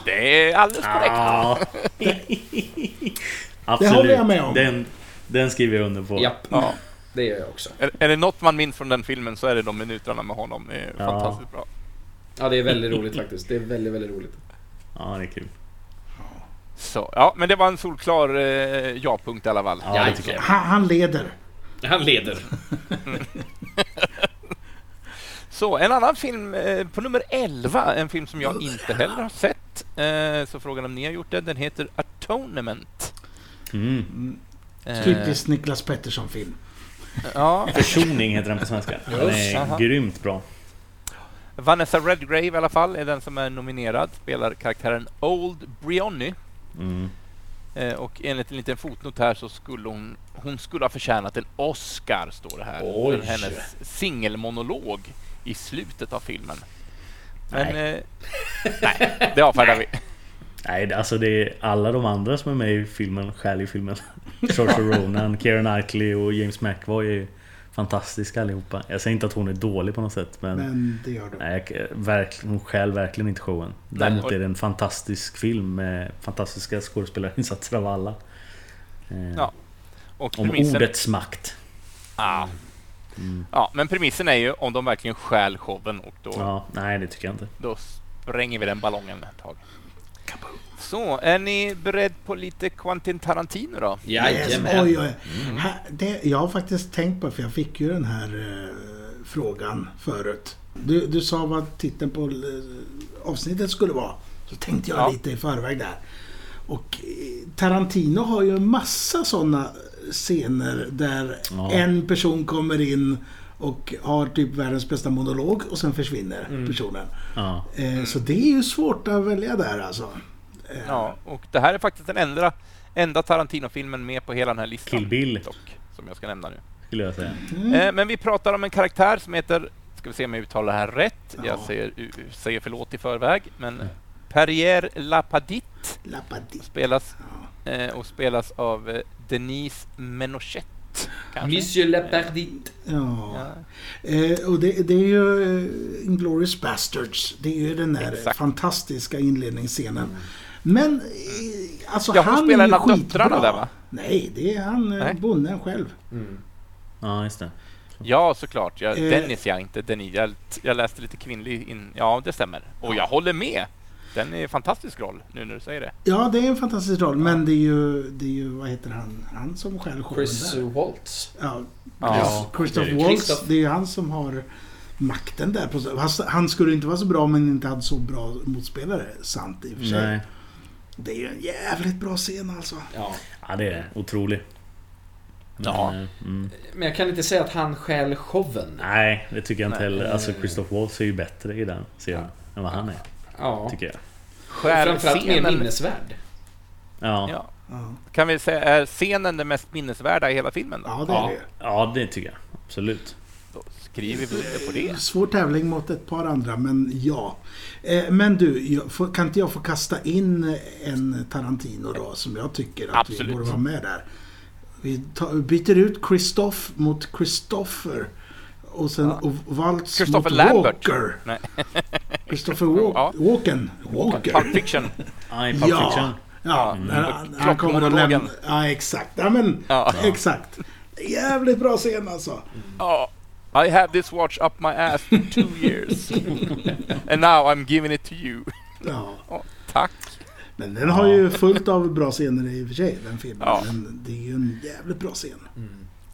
det är alldeles korrekt. Ja. Det håller jag med om. Den, den skriver jag under på. Japp, Ja. det gör jag också. Är, är det något man minns från den filmen så är det de minuterna med honom. Det är Ja. fantastiskt bra. Ja, det är väldigt roligt faktiskt. Det är väldigt, väldigt roligt. Ja, det är kul. Så, ja, men det var en solklar eh, ja-punkt i alla fall. Ja, det tycker jag. Han, han leder. Han leder. Så, en annan film eh, på nummer 11, en film som jag inte heller har sett. Eh, så frågan om ni har gjort det, den heter Atonement. Mm. Eh, Typisk Niklas Pettersson-film. ja, Försoning heter den på svenska. Den är Aha. grymt bra. Vanessa Redgrave i alla fall är den som är nominerad, spelar karaktären Old Briony. Mm. Eh, och enligt en liten fotnot här så skulle hon, hon skulle ha förtjänat en Oscar, står det här, Oj. för hennes singelmonolog i slutet av filmen. Men Nej. eh, nej, det avfärdar vi. Nej, alltså det är alla de andra som är med i filmen, skäl i filmen. Saoirse Ronan, Keira Knightley och James McAvoy är ju fantastiska allihopa. Jag säger inte att hon är dålig på något sätt, men... Men det gör du. Nej, verkligen, hon stjäl verkligen inte showen. Däremot är det en fantastisk film med fantastiska skådespelarinsatser av alla. Eh, Ja. Och Om premissen, ordets makt. Ja. Mm. ja, men premissen är ju om de verkligen stjäl showen och då, Ja, nej det tycker jag inte. då spränger vi den ballongen ett tag. Så, är ni beredd på lite Quentin Tarantino då? Jajamän. Oj, oj. Här, det, jag har faktiskt tänkt på, för jag fick ju den här eh, frågan förut. Du, du sa vad titeln på eh, avsnittet skulle vara. Så tänkte jag Ja. lite i förväg där. Och eh, Tarantino har ju en massa sådana scener där Ja. en person kommer in och har typ världens bästa monolog och sen försvinner Mm. personen. Ja. Eh, Så det är ju svårt att välja där alltså. Eh, Ja, och det här är faktiskt den enda, enda Tarantino-filmen med på hela den här listan. Kill Bill. Dock, som jag ska nämna nu. Skulle jag säga. Mm. Eh, men vi pratar om en karaktär som heter, ska vi se om jag uttalar det här rätt, jag Ja. säger, säger förlåt i förväg, men Perrier Lapadite Lapadi. spelas, eh, och spelas av eh, Denise Menochet. kanske? Monsieur Le Perdit. Ja. Ja. Eh, och det, det är ju Inglourious Bastards. Det är ju den där Exakt. fantastiska inledningsscenen. Men eh, alltså Ja, han spelar är ju en av döttrarna skitbra. där, va? Nej, det är han eh, Nej. bonden själv. Ja, just det. Ja, såklart. Jag, Eh. Dennis, ja, inte Denise. Jag, jag läste lite kvinnlig in. Ja, det stämmer. Och jag håller med. Den är en fantastisk roll, nu när du säger det. Ja, det är en fantastisk roll. Men det är ju, det är ju vad heter han? Han som själv showen Chris där. Waltz. Ja, Ja, Christoph det är det. Waltz. Christoph. Det är ju han som har makten där. Han, skulle inte vara så bra om han inte hade så bra motspelare. Sant i och för sig. Nej. Det är ju en jävligt bra scen alltså. Ja. Ja, det är otroligt. Men, Ja. eh, Mm. Men jag kan inte säga att han stjäl showen. Nej, det tycker jag inte Nej. heller. Alltså, Christoph Waltz är ju bättre i den serien än vad han är, Ja. tycker jag. Framförallt mer minnesvärd. Ja, ja, Ja, kan vi säga, är scenen den mest minnesvärda i hela filmen? Då, ja det är ja, det ja, det tycker jag. Absolut. Skriver vi på det. Svår tävling mot ett par andra, men ja. Eh, Men du, kan inte jag få kasta in en Tarantino då, som jag tycker att Absolut. vi borde vara med där? Vi tar, byter ut Christoph mot Christopher. Och sen Ja. och Waltz Christopher mot Lambert. Walker. Nej. Christopher Walk, Ja. Walken. Walker. Pulp Fiction. Pulp Ja. Fiction. Ja, Mm. han, han kommer att lämna... Ja, exakt. Ja, men Ja. exakt. Jävligt bra scen alltså. Ja. I have this watch up my ass for two years. And now I'm giving it to you. Ja. Ja, tack. Men den har ju fullt av bra scener i och för sig, den filmen. Ja. Men det är ju en jävligt bra scen.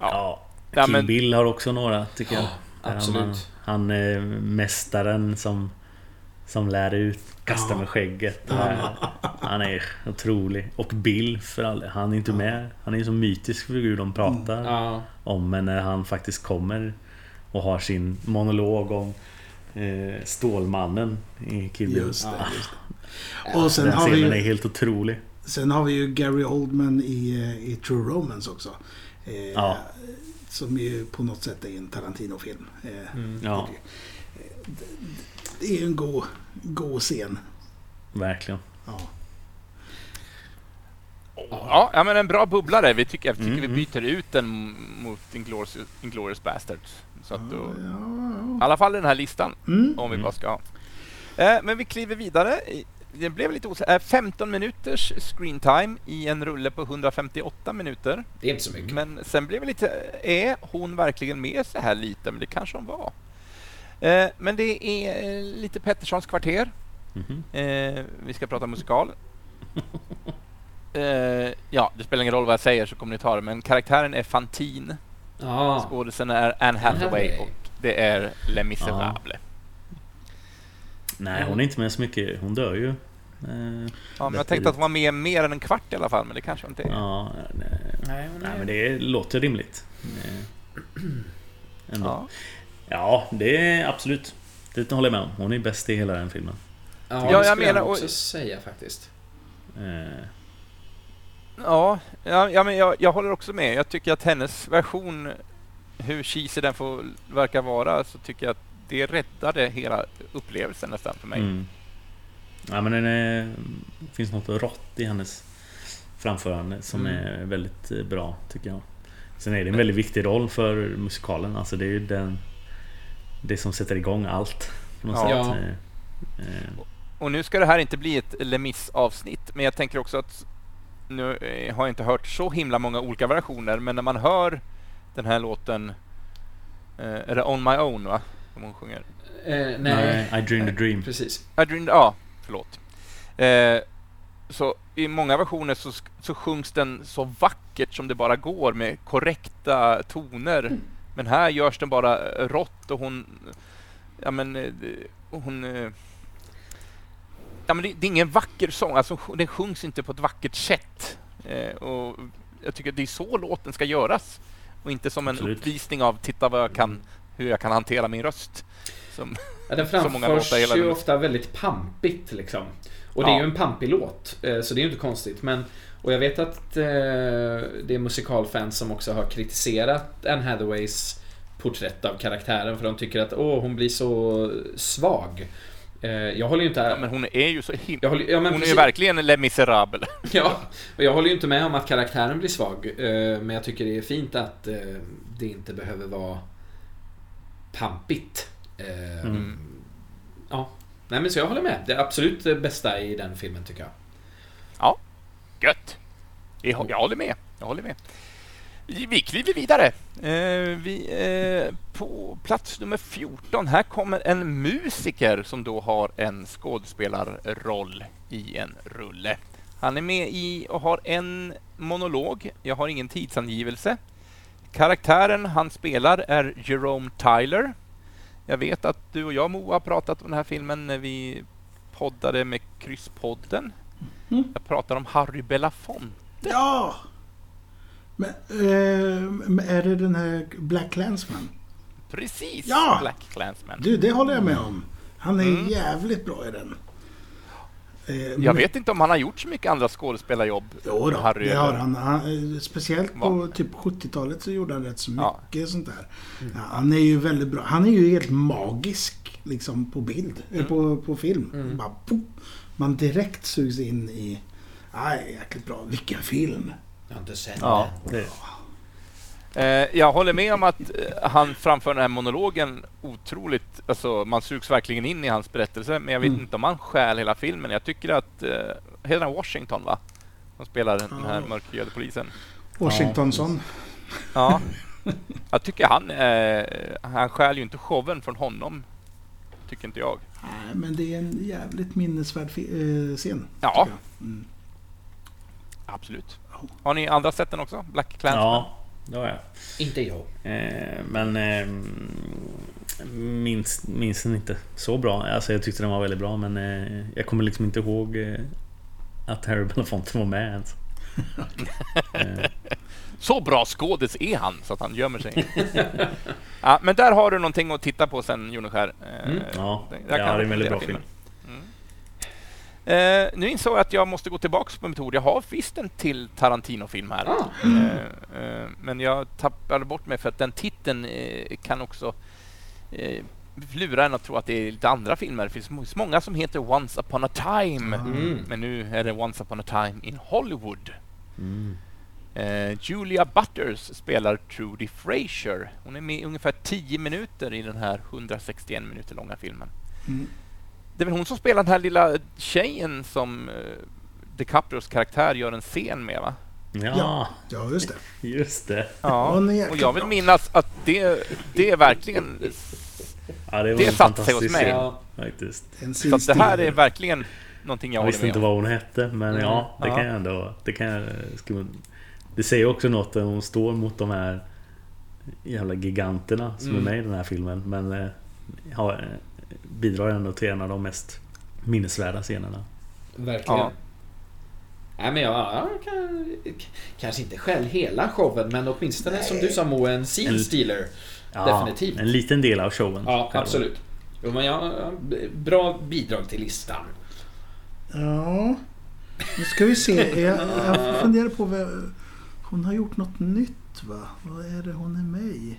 Ja. Ja, Kill men- Bill har också några, tycker jag. Där absolut. Han, han är mästaren som, som lär ut, kasta med skägget. Han är otrolig. Och Bill, för all, han är inte med. Han är ju så mytisk figur de pratar Ja. om. Men när han faktiskt kommer och har sin monolog om eh, Stålmannen i Kill Bill. Just det. Just det. Och sen Den har, vi scenen är ju, helt otrolig. sen har vi ju Gary Oldman i, eh, i True Romance också. Eh, Ja. Som ju på något sätt är en Tarantino-film. Eh, Mm. Ja, Det är ju en god, god scen. verkligen. Ja. Ja, men en bra bubblare. Vi tycker, jag tycker Mm, vi mm. byter ut den mot Inglourious Bastards. Så att då, Ja, I ja. alla fall i den här listan, Mm. om vi Mm. bara ska ha. Eh, men vi kliver vidare. I- Det blev lite osäkert. Eh, 15 minuters screen time i en rulle på 158 minuter. Det är inte så mycket. Men sen blev det lite, är hon verkligen med så här lite? Men det kanske hon var. Eh, men det är eh, lite Petterssons kvarter. Mhm. Eh, vi ska prata musikal. Eh, ja, det spelar ingen roll vad jag säger så kommer ni ta det. Men karaktären är Fantine. Ja. Skådisen är Anne Hathaway och det är Les Misérables. Nej, hon är inte med så mycket. Hon dör ju. Eh, Ja, men jag tänkte att hon var med mer än en kvart i alla fall, men det kanske hon inte är. Ja, nej, Nej, men nej, men det låter rimligt. Eh, Ändå. Ja. Ja, det är absolut. Det håller jag med om. Hon är bäst i hela den filmen. Ja, Ja, det jag skulle menar- och- också säga faktiskt. Eh, Ja, ja, ja men jag, jag håller också med. Jag tycker att hennes version, hur cheesy den får verka vara, så tycker jag att det räddade hela upplevelsen nästan för mig. Mm. Ja, men den är, det finns något rått i hennes framförande som Mm. är väldigt eh, bra, tycker jag. Sen är det en väldigt viktig roll för musikalen. Alltså det är ju den, det som sätter igång allt. På något Ja. Eh, eh, Och nu ska det här inte bli ett Lemis-avsnitt, men jag tänker också att nu eh, har jag inte hört så himla många olika versioner, men när man hör den här låten, eh, är det On My Own va? Som hon sjunger. Eh, nej. nej, I dreamed a dream. Precis. I dreamed, ja, förlåt. Eh, så i många versioner så, så sjungs den så vackert som det bara går med korrekta toner. Men här görs den bara eh, rått och hon... Ja men... eh, hon... Ja men det, det är ingen vacker sång, alltså den sjungs inte på ett vackert sätt. Eh, och jag tycker att det är så låten ska göras. Och inte som en Absolut. uppvisning av titta vad jag kan, hur jag kan hantera min röst. Som, Ja, den framförs låtar hela ju den. ofta väldigt pampigt liksom. Och det är Ja. ju en pampig låt, eh, så det är ju inte konstigt. Men, och jag vet att eh, det är musikalfans som också har kritiserat Anne Hathaways porträtt av karaktären för de tycker att åh, hon blir så svag. Eh, jag håller ju inte... Ja, men hon är ju så himla... håller, ja, Hon är ju precis- verkligen en Les Misérables. Ja, och jag håller ju inte med om att karaktären blir svag. eh, Men jag tycker det är fint att eh, det inte behöver vara pampigt. Mm. Ja, nej men så jag håller med. Det är absolut det bästa i den filmen tycker jag. Gött! Jag, jag håller med. Jag håller med. Vi kliver vidare. Eh, vi, eh, på plats nummer 14, här kommer en musiker som då har en skådespelarroll i en rulle. Han är med i och har en monolog. Jag har ingen tidsangivelse. Karaktären han spelar är Jerome Tyler. Jag vet att du och jag Moa har pratat om den här filmen när vi poddade med Krysspodden. Mm. Jag pratar om Harry Belafonte. Ja! Men, eh, är det den här Black Clansman? Precis! Ja! Black Clansman. Du, det håller jag med om. Han är Mm. jävligt bra i den. Eh, Jag men- vet inte om han har gjort så mycket andra skådespelarjobb. Jo då, Harry, det har han. han. eh, Speciellt på Va? typ 70-talet så gjorde han rätt så Ja. mycket sånt där. Ja, han är ju väldigt bra. Han är ju helt magisk liksom på bild, eh, Mm. på, på film. Mm. Bara, man direkt sugs in i... Aj, jäkligt bra. Vilken film! Jag har inte sett Ja. den. Det, Eh, jag håller med om att eh, han framför den här monologen otroligt... Alltså, man sugs verkligen in i hans berättelse, men jag vet Mm. inte om han stjäl hela filmen. Jag tycker att... Eh, heter han Washington, va? Som spelar den här mörkhyade polisen. Washingtonsson. Ja. Jag tycker han... Eh, han stjäl ju inte showen från honom. Tycker inte jag. Nej, men det är en jävligt minnesvärd eh, scen. Ja. tycker jag. Mm. Absolut. Har ni andra sett den också? Black Clansman? ja, det har jag. Inte jag. Eh, men eh, minns, minns den inte så bra. Alltså jag tyckte den var väldigt bra men eh, jag kommer liksom inte ihåg eh, att Harry Belafonte var med ens. eh, Så bra skådis är han så att han gömmer sig. ja, men där har du någonting att titta på sen, Joneskär. Eh, Mm. ja, där- ja, det är en väldigt bra filmen. film. Mm. Eh, nu insåg jag att jag måste gå tillbaka på metod. Jag har visst en till Tarantino-film här. Ah. Eh, eh, men jag tappade bort mig för att den titeln eh, kan också eh, lura en att tro att det är lite andra filmer. Det finns många som heter Once upon a time. Mm. Men nu är det Once upon a time in Hollywood. Mm. Eh, Julia Butters spelar Trudy Frazier. Hon är med i ungefär 10 minuter i den här 161 minuter långa filmen. Det är väl hon som spelar den här lilla tjejen som eh, DiCaprios karaktär gör en scen med, va? Ja, Ja. Ja, just det. just det. Är och jag vill minnas att det, det är verkligen... Ja, det Det satte sig hos mig. Ja. faktiskt. En Så det här är verkligen någonting jag Jag håller visste med inte om. vad hon hette men Mm, ja, det ja. kan jag ändå... Det, kan jag, man, det säger också något när hon står mot de här jävla giganterna som Mm. är med i den här filmen. Men eh, ja, eh, bidrar ändå till en av de mest minnesvärda scenerna. Verkligen. Ja. Nej men jag, jag kan, kanske inte själv hela showen men åtminstone som du sa Moe, en scene En- stealer. Ja, Definitivt. En liten del av showen. Ja, absolut. Jo, men jag, bra bidrag till listan. Ja. Nu ska vi se. Jag, jag funderar på vad... Hon har gjort något nytt va? Vad är det hon är med i?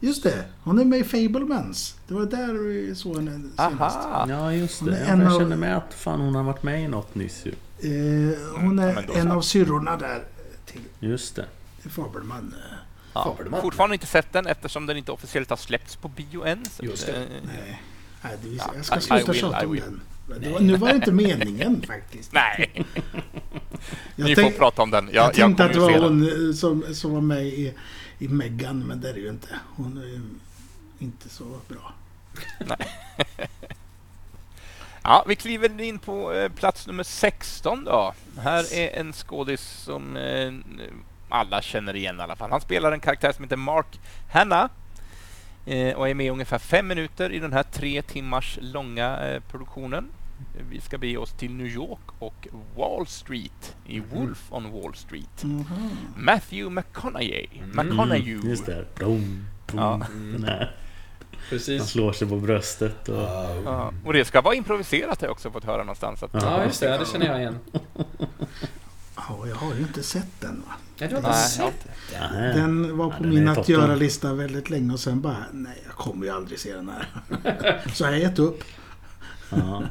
Just det. Hon är med i Fablemans. Det var där vi såg henne senast. Aha! Ja, just det. Ja, jag av- känner med att fan hon har varit med i något nyss ju. Eh, hon är då en så. av syrrorna där till, Just det. till Fabelman. Ja. Fabelman. Fortfarande inte sett den eftersom den inte officiellt har släppts på bio än. så Just det. eh, Nej. Nej, det, Ja, jag ska I- sluta tjata om den. Det var, nu var det inte meningen faktiskt. Nej, Jag, ni tänk, får prata om den. jag, Jag, jag, tänkte att det var hon eh, som, som var med i, i Megan, men det är det ju inte. Hon är ju inte så bra. Ja, vi kliver in på eh, plats nummer 16 då. Här är en skådis som eh, alla känner igen i alla fall. Han spelar en karaktär som heter Mark Hanna eh, och är med i ungefär fem minuter i den här tre timmars långa eh, produktionen. Vi ska bege oss till New York och Wall Street i Wolf on Wall Street. Mhm. Matthew McConaughey. Mm. McConaughey. Mm, just det. Boom, boom. Ja. Precis. slår sig på bröstet. Och... Ja. Och det ska vara improviserat har jag också fått höra någonstans. Att, Ja, just det. Det känner jag igen. Ja, jag har ju inte sett den va. Nej, du har inte sett den? Den var på Ja, den min att göra-lista väldigt länge och sen bara, nej jag kommer ju aldrig se den här. Så jag har gett upp. Ja.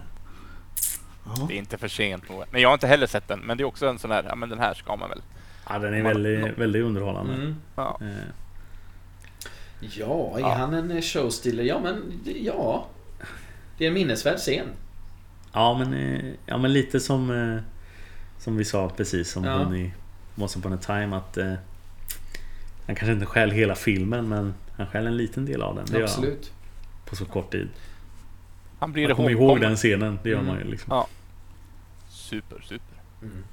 Ja. Det är inte för sent. Moe. Men jag har inte heller sett den. Men det är också en sån här, ja men den här ska man väl. ja, den är väldigt, väldigt underhållande. Mm. Ja. Eh, Ja, är Ja. han en showstealer? Ja, men ja. Det är en minnesvärd scen. Ja men, eh, ja, men lite som eh, Som vi sa precis som Ja. hon i Once upon a time att eh, Han kanske inte stjäl hela filmen men Han stjäl en liten del av den. Det gör han Absolut. på så kort tid. Han blir Man kommer ihåg den scenen. Det gör Mm. man ju liksom. Ja. Super, super. Mm.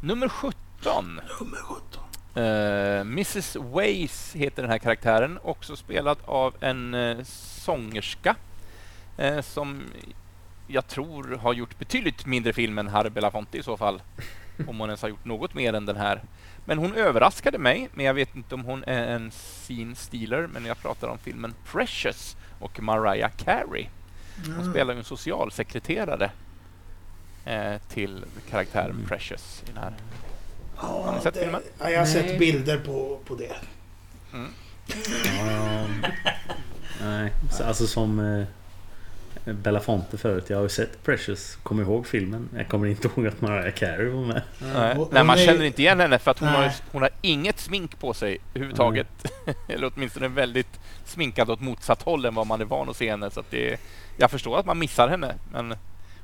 Nummer 17. Nummer 17. Uh, Mrs Ways heter den här karaktären. Också spelad av en eh, sångerska. eh, som jag tror har gjort betydligt mindre film än Harry Belafonte i så fall. om hon ens har gjort något mer än den här. Men hon överraskade mig, men jag vet inte om hon är en scene stealer. Men jag pratar om filmen Precious och Mariah Carey. Hon spelar ju en socialsekreterare eh, till karaktären Mm. Precious i den här. Ja, Har ni sett det- filmen? Ja, jag har Nej. sett bilder på, på det. Ja, nej, så- alltså som eh, Belafonte förut. Jag har ju sett Precious. Kommer ihåg filmen. Jag kommer inte ihåg att Mariah Carey var med. Nej, Och- Nej man känner inte igen henne för att hon har, hon har inget smink på sig överhuvudtaget. Eller åtminstone väldigt sminkad åt motsatt håll än vad man är van att se henne. Så att det, jag förstår att man missar henne, men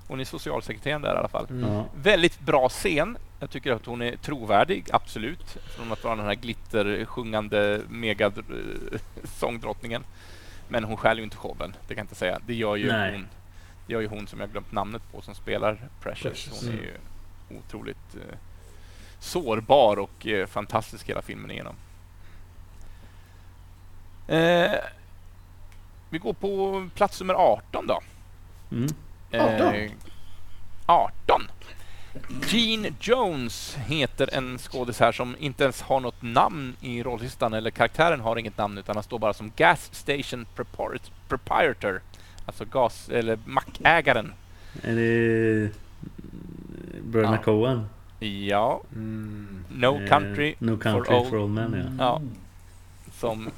hon är socialsekreteraren där i alla fall. Mm. Väldigt bra scen. Jag tycker att hon är trovärdig, absolut. Från att vara den här glittersjungande megasångdrottningen. Men hon stjäl ju inte showen, det kan jag inte säga. Det gör ju Nej. hon. Det gör ju hon som jag glömt namnet på som spelar Precious. Precious. Hon är Mm. ju otroligt eh, sårbar och eh, fantastisk hela filmen igenom. Eh, vi går på plats nummer 18 då. Mm. 18? Eh, 18. Gene Jones heter en skådis här som inte ens har något namn i rolllistan, eller karaktären har inget namn utan han står bara som Gas Station Proprietor, alltså gas eller mackägaren. Är det Bröderna Ja. Coen? Ja, Mm. No Eh, Country No Country for for, Old- Old Men ja. Ja. som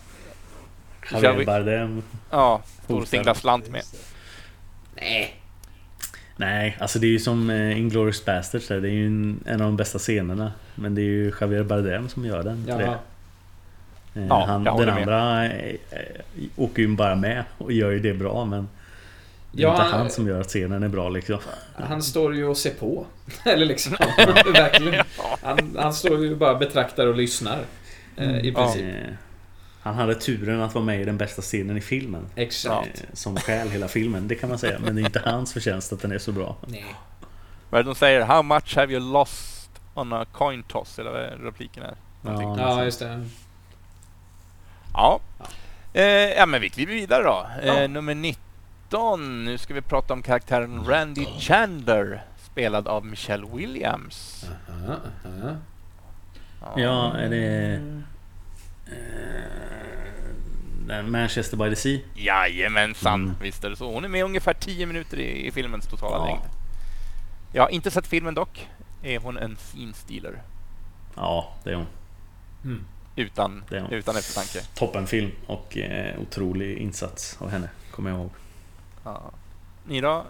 Javier vi- Bardem. ja, står och singlar slant med. Nej. Nej, alltså det är ju som eh, Inglourious Basterds där. Det är ju en, en av de bästa scenerna. Men det är ju Javier Bardem som gör den. Ja. jag. Eh, Ja, han, den med. andra eh, eh, åker ju bara med och gör ju det bra men Det är Ja, inte han- han som gör att scenen är bra liksom. Han står ju och ser på. Eller liksom, verkligen. Han, han står ju och bara betraktar och lyssnar. I Ja. princip. Eh, Han hade turen att vara med i den bästa scenen i filmen. Exakt. Eh, Som stjäl hela filmen, det kan man säga. Men det är inte hans förtjänst att den är så bra. Nej. Vad de säger? How much have you lost on a coin toss? Eller vad är repliken är? Någonting. Ja, just det. Ja. Eh, ja, men vi kliver vidare då. Eh, Ja. Nummer 19. Nu ska vi prata om karaktären Randy Chandler, spelad av Michelle Williams. Aha, aha. Ja, är det... eh, den Manchester by the Sea? Jajamensan, Mm. visst är det så. Hon är med ungefär 10 minuter i, i filmens totala Ja. längd. Jag har inte sett filmen dock. Är hon en scene stealer? Ja, det är hon. Mm. Utan, Det är hon. utan eftertanke. Toppenfilm och eh, otrolig insats av henne, kommer jag ihåg. Ja. Ni då?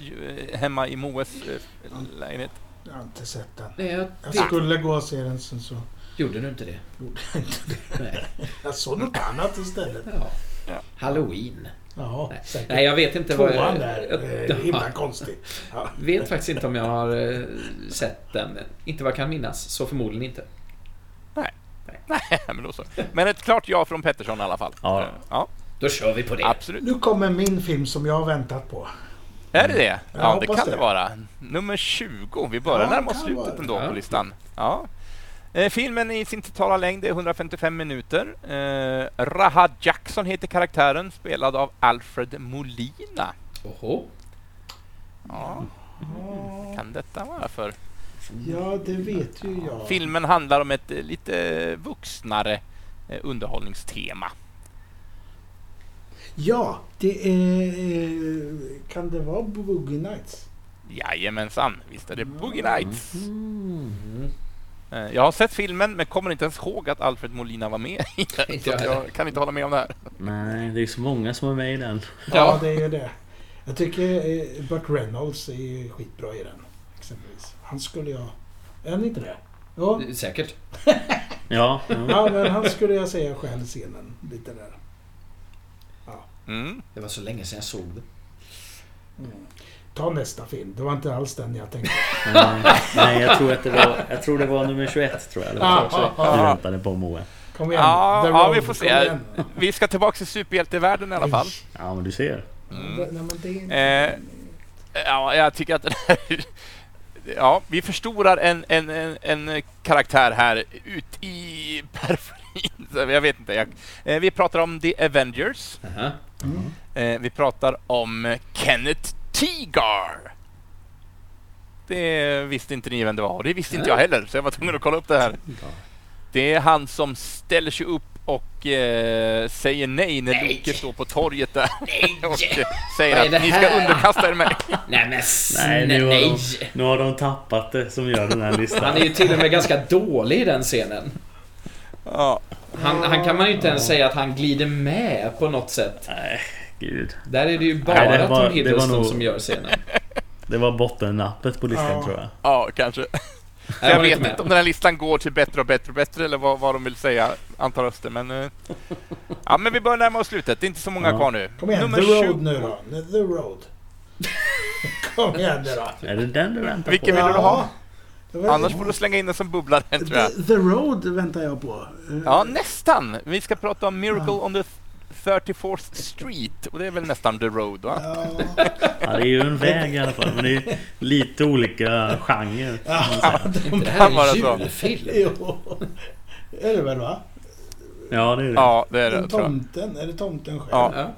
Eh, Hemma i Moes eh, lägenhet? Jag har inte sett den. Jag skulle gå och se den sen så Gjorde du inte det? gjorde jag inte det. Nej. Jag såg något annat istället. Ja. Ja. Halloween. Ja, Nej. Nej, jag vet inte vad... Tvåan där. jag- eh, Himla konstigt. Ja. vet faktiskt inte om jag har eh, sett den. Inte vad jag kan minnas, så förmodligen inte. Nej, men då så. Men ett klart ja från Pettersson i alla fall. Ja. Ja Då kör vi på det. absolut. Nu kommer min film som jag har väntat på. Är det det? Jag Ja, det kan det det. vara. Nummer 20. Vi börjar Ja, närma oss slutet ändå Ja. på listan. Ja. Eh, filmen i sin totala längd är 155 minuter. Eh, Rahad Jackson heter karaktären, spelad av Alfred Molina. Oho. Ja, vad kan detta vara för? Ja, det vet ju jag. Filmen handlar om ett eh, lite vuxnare eh, underhållningstema. Ja, det är... Kan det vara Boogie Nights? Jajamensan, visst är det Boogie Nights. Mm. Eh, Jag har sett filmen men kommer inte ens ihåg att Alfred Molina var med i den. Så jag kan inte hålla med om det här. Nej, det är så många som är med i den. Ja, Ja. det är ju det. Jag tycker eh, Burt Reynolds är skitbra i den. Exempelvis. Han skulle jag... Är han inte det? Ja, Säkert. Ja, ja. ja men han skulle jag säga stjäl scenen lite där. Mm. Det var så länge sedan jag såg det. Mm. Ta nästa film. Det var inte alls den jag tänkte. Nej, nej, jag tror att det var, jag tror det var nummer 21 tror jag. Det var Ah, också ah, du ah. väntade på Moe. Kom igen. Ja, The ja, vi får se. Vi ska tillbaka till superhjältevärlden i alla fall. Ja, men du ser. Mm. Nej, men det är inte... Eh, Ja, jag tycker att här... Ja, vi förstorar en, en, en, en karaktär här ut i periferin. Jag vet inte. Jag, eh, vi pratar om The Avengers. Aha. Mm. Eh, vi pratar om Kenneth Teagar. Det visste inte ni vem det var och det visste inte jag heller så jag var tvungen att kolla upp det här. Det är han som ställer sig upp och eh, säger nej när Nej. Loke står på torget där och eh, säger att ni ska här?" underkasta er mig. Nej men Nej, nu har, nej. de, nu har de tappat det som gör den här listan. Han är ju till och med ganska dålig i den scenen. Ja. Han, han kan man ju inte ens säga att han glider med på något sätt. Nej, gud. Där är det ju bara Nej, det var- Tom Hiddleston nog- som gör scenen. Det var bottennappet på listan Ja. tror jag. ja, kanske. Jag var vet inte med. om den här listan går till bättre och bättre och bättre eller vad, vad de vill säga, antal röster. Men, eh, ja, men vi börjar närma oss slutet. Det är inte så många Ja. kvar nu. Kom igen, Nummer The 20 Road nu då. The Road. Kom igen nu då. Är det den du väntar Vilken på? vill du ha? Annars får du slänga in den som bubblare, tror jag. The, The Road väntar jag på. Ja, nästan. Vi ska prata om Miracle on the 34th Street. Och det är väl nästan The Road, va? Ja, Ja, det är ju en väg i alla fall. Men det är lite olika genrer. ja, de, Det här är en julfilm. jo. Är det väl va? Ja, det är det. Ja, det är det. Tomten? Är det tomten själv? Ja. Ja.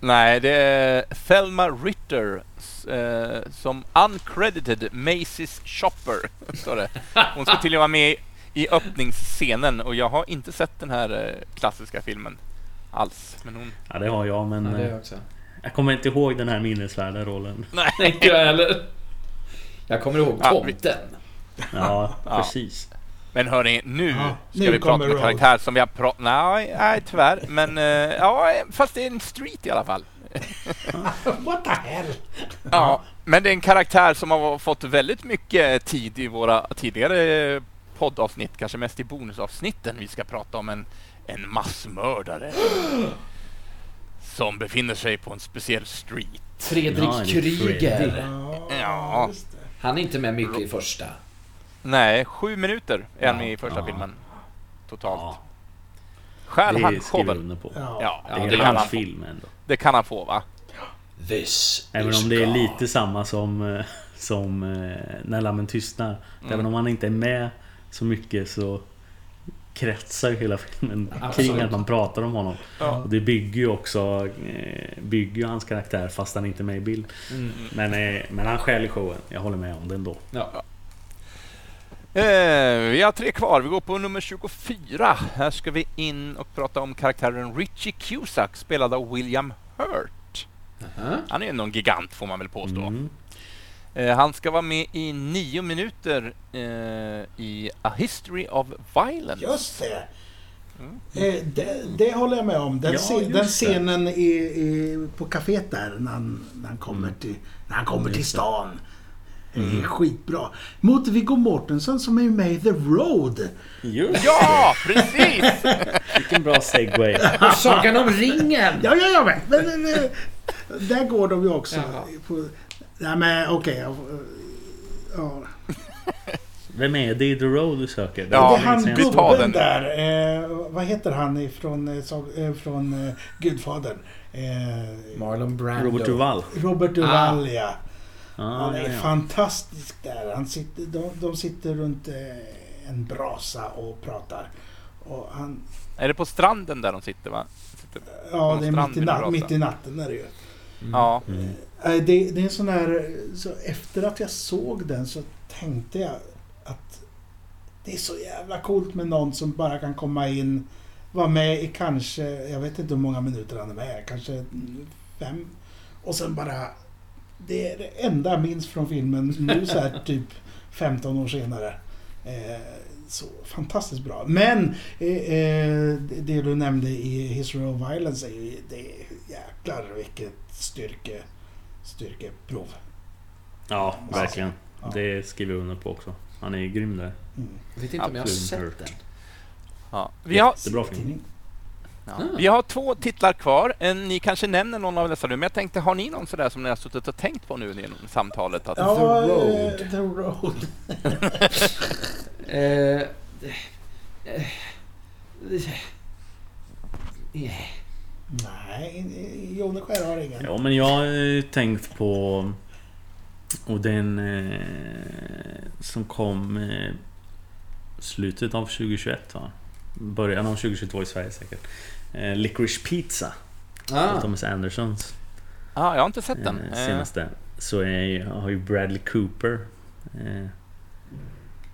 Nej, det är Thelma Ritter eh, som uncredited Macy's Shopper. Står det. Hon ska tydligen vara med i öppningsscenen och jag har inte sett den här eh, klassiska filmen alls. Men hon... Ja, det har jag men Ja, det är eh, jag också. jag kommer inte ihåg den här minnesvärda rollen. Nej. Inte jag heller. Jag kommer ihåg Ja, tomten. Ja, Ja. precis. Men hörni, nu Ja, ska nu vi prata kommer om en karaktär som vi har pratat... Nej, nej, tyvärr. Men eh, ja, fast det är en street i alla fall. What the hell? Ja, men det är en karaktär som har fått väldigt mycket tid i våra tidigare poddavsnitt, kanske mest i bonusavsnitten. Vi ska prata om en, en massmördare som befinner sig på en speciell street. Fredrik Freddy. Kryger. Ja. Han är inte med mycket i första. Nej, sju minuter är han med i första ja. filmen. Totalt. Ja, Stjäl han showen? Ja. Ja, Det det, är kan hans han få. film ändå. det kan han få va? This Även om det är lite samma som, eh, som eh, När lammen tystnar. Mm. Även om han inte är med så mycket så kretsar ju hela filmen Absolut. kring att man pratar om honom. Ja. Och det bygger ju också eh, Bygger ju hans karaktär fast han inte är med i bild. Mm. Men, eh, men han i showen. Jag håller med om det ändå. Ja. Eh, vi har tre kvar. Vi går på nummer 24. Här ska vi in och prata om karaktären Richie Cusack spelad av William Hurt. Aha. Han är ju någon gigant får man väl påstå. Mm. Eh, han ska vara med i nio minuter eh, i A History of Violence. Just det. Mm. Eh, det. Det håller jag med om. Den, Ja, se, just den scenen i, i, på kaféet där när han, när han kommer, Mm. till, när han kommer till stan. Det är Mm. skitbra. Mot Viggo Mortensen som är med i The Road. Just Ja, precis! Vilken bra segway. Sagan om ringen! Ja, ja, jag vet. Men, men, men, där går de ju också. Jaha. Nej, men okej. jag- ja. Vem är det i The Road du söker? Ja, det är han gubben där. Eh, vad heter han ifrån, eh, eh, från eh, Gudfadern? Eh, Marlon Brando. Robert Duvall. Robert Duvall, ja. Ah, Han är ja, ja. fantastisk där. Han sitter, de, de sitter runt eh, en brasa och pratar. Och han, är det på stranden där de sitter va? Sitter. ja, det är mitt i, natt, mitt i natten är det ju. Ja. Mm. Eh, Det, det är en sån här... Så efter att jag såg den så tänkte jag att det är så jävla coolt med någon som bara kan komma in var med i kanske, jag vet inte hur många minuter han är med, kanske fem. Och sen bara... Det är det enda jag minns från filmen nu så här typ 15 år senare. Eh, så fantastiskt bra. Men eh, det du nämnde i History of Violence är ju... Det är jäklar vilket styrke, styrkeprov. Ja, verkligen. Ja. Det skriver jag under på också. Han är ju grym där. Mm. Jag vet inte om jag har Absolut sett den. Ja. Vi, har, Jättebra film. Ja. Ah. vi har två titlar kvar. Eh, Ni kanske nämner någon av dessa nu, men jag tänkte, har ni någon sådär som ni har suttit och tänkt på nu genom samtalet? Att, Ja, The Road. eh, The Road. Eh, eh, eh, Nej, Jonne själv har ingen. Ja, men jag har ju tänkt på... Och den eh, som kom eh, slutet av 2021 va? Början av 2022 i Sverige säkert. Eh, Licorice Pizza. Ah, Thomas Andersons ah, jag har inte sett den. eh, Eh, senaste. Så är, har ju Bradley Cooper eh,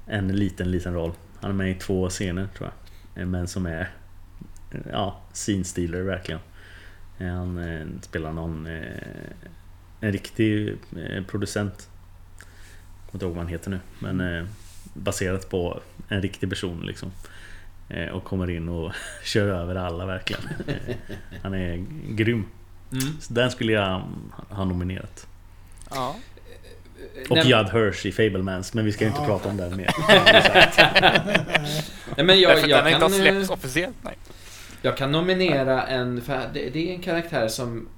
en liten, liten roll. Han är med i två scener tror jag. Eh, Men som är eh, ja, scene stealer verkligen. Eh, Han eh, spelar någon eh, en riktig eh, producent. Jag kommer inte ihåg vad han heter nu. Men eh, baserat på en riktig person liksom. Eh, Och kommer in och kör över alla verkligen. Han är grym. mm. Så den skulle jag ha nominerat. ja. Och Nej, Judd Hirsch i Fablemans, men vi ska ju inte Ja. prata om den mer. Nej, men jag, Därför jag, den inte har kan, släppts eh, officiellt. Nej. Jag kan nominera en... För det, det är en karaktär som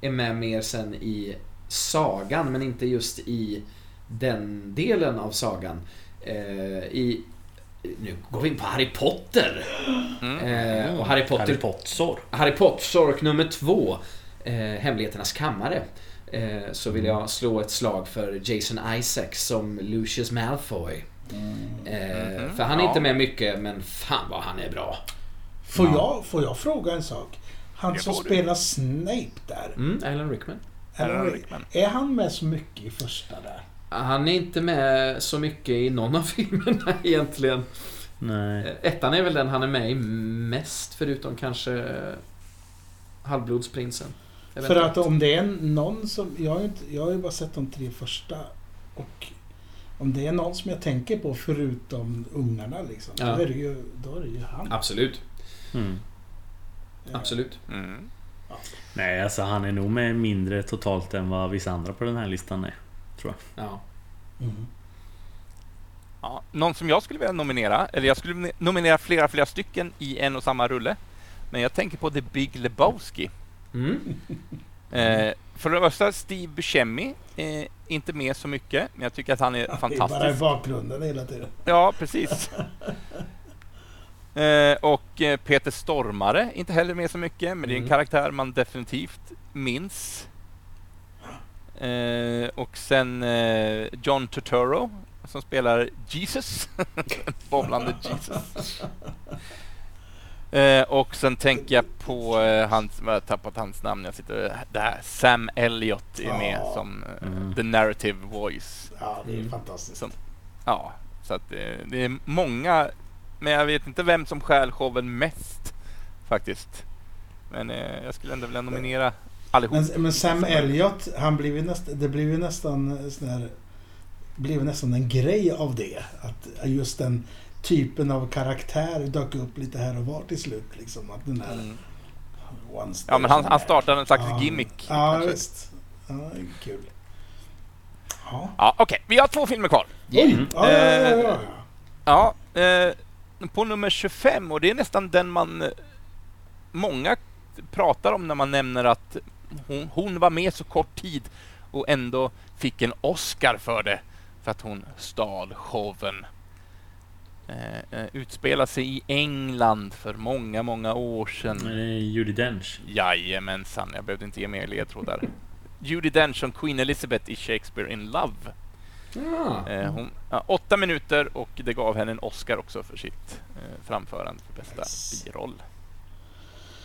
är med mer sen i sagan, men inte just i den delen av sagan. Eh, I... Nu går vi in på Harry Potter. Mm. Eh, och Harry Potter Harry Potter. Harry Potter nummer två, eh, Hemligheternas kammare. Eh, så vill jag slå ett slag för Jason Isaacs som Lucius Malfoy. Eh, Mhm, för han är ja. inte med mycket, men fan vad han är bra. Får, jag, får jag fråga en sak? Han som spelar Snape där. Mm, Alan Rickman. Alan Alan Rick- Rickman. Är han med så mycket i första där? Han är inte med så mycket i någon av filmerna egentligen. Nej. Ettan är väl den han är med i mest, förutom kanske eh, Halvblodsprinsen. För att om det är någon som... Jag har, ju inte, jag har ju bara sett de tre första. Och om det är någon som jag tänker på förutom ungarna liksom. Ja. Då, är det ju, då är det ju han. Absolut, Mm. Eh, absolut. Mm. Nej, alltså han är nog med mindre totalt än vad vissa andra på den här listan är. Ja. Mm. Ja, någon som jag skulle vilja nominera, eller jag skulle nominera flera, flera stycken i en och samma rulle. Men jag tänker på The Big Lebowski. Mm. Eh, för det första, Steve Buscemi. Eh, inte med så mycket, men jag tycker att han är Det är bara i fantastisk. bakgrunden hela tiden. Ja, precis. Eh, och eh, Peter Stormare, inte heller med så mycket, men det är en Mm. karaktär man definitivt minns. Eh, och sen eh, John Turturro som spelar Jesus. Bobblande Jesus. Eh, och sen tänker jag på eh, hans, jag har tappat hans namn, jag sitter där. Sam Elliott är med Ja. som eh, Mm. the narrative voice. Ja, det är Mm. fantastiskt. Som- Ja, så att det är många, men jag vet inte vem som stjäl showen mest faktiskt. Men eh, jag skulle ändå vilja nominera allihop. Men, men Sam Elliott, han blev ju nästan, det blev ju nästan sån här, blev nästan en grej av det. Att just den typen av karaktär dök upp lite här och var till slut. Liksom, att den här Mm. Ja, men han, han startade en slags Ja. gimmick. Ja, kanske. visst. Ja, kul. Ja. Ja, Okej, vi har två filmer kvar. Oj! Mm. Ja, ja, ja, ja, ja. Ja, eh, på nummer 25 och det är nästan den man... eh, Många pratar om när man nämner att hon, hon var med så kort tid och ändå fick en Oscar för det. För att hon stal showen. Eh, eh, utspelar sig i England för många, många år sedan. Judi Dench. Jajamensan, jag behövde inte ge mer ledtrådar. Judi Dench som Queen Elizabeth i Shakespeare in Love. Ja. Eh, hon, ja, åtta minuter och det gav henne en Oscar också för sitt eh, framförande för bästa Yes. biroll.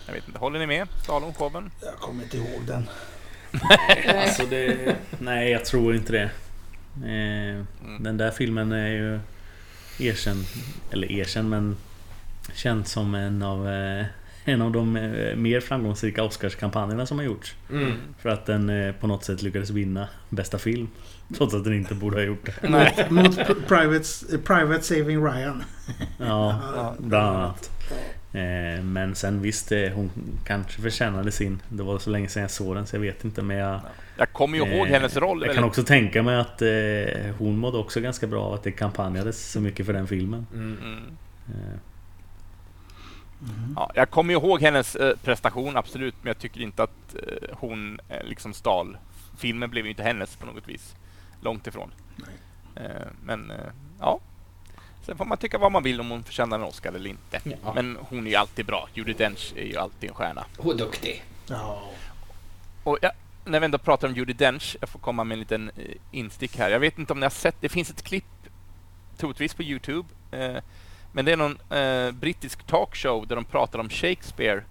Jag vet inte, håller ni med? Stal hon showen? Jag kommer inte ihåg den. Alltså det... Nej, jag tror inte det. Eh, Mm. Den där filmen är ju erkänd. Eller erkänd, men... Känns som en av eh, en av de eh, mer framgångsrika Oscarskampanjerna som har gjorts. Mm. För att den eh, på något sätt lyckades vinna bästa film. Trots att den inte borde ha gjort det. Nej. Mot Pr- Private, Private Saving Ryan. Ja, Ja. bland annat. Eh, Men sen visst, eh, hon kanske förtjänade sin. Det var så länge sedan jag såg den så jag vet inte men jag... Jag kommer ju ihåg eh, hennes roll. Jag väldigt- kan också tänka mig att eh, hon mådde också ganska bra av att det kampanjades så mycket för den filmen. Mm. Mm. Ja, jag kommer ju ihåg hennes eh, prestation, absolut, men jag tycker inte att eh, hon eh, liksom stal. Filmen blev ju inte hennes på något vis. Långt ifrån. Eh, men eh, ja. Sen får man tycka vad man vill om hon förtjänar en Oscar eller inte. Ja. Men hon är ju alltid bra. Judi Dench är ju alltid en stjärna. Hon är duktig. Ja. Och jag, när vi ändå pratar om Judi Dench, jag får komma med en liten eh, instick här. Jag vet inte om ni har sett, det finns ett klipp, troligtvis på Youtube, eh, men det är någon eh, brittisk talkshow där de pratar om Shakespeare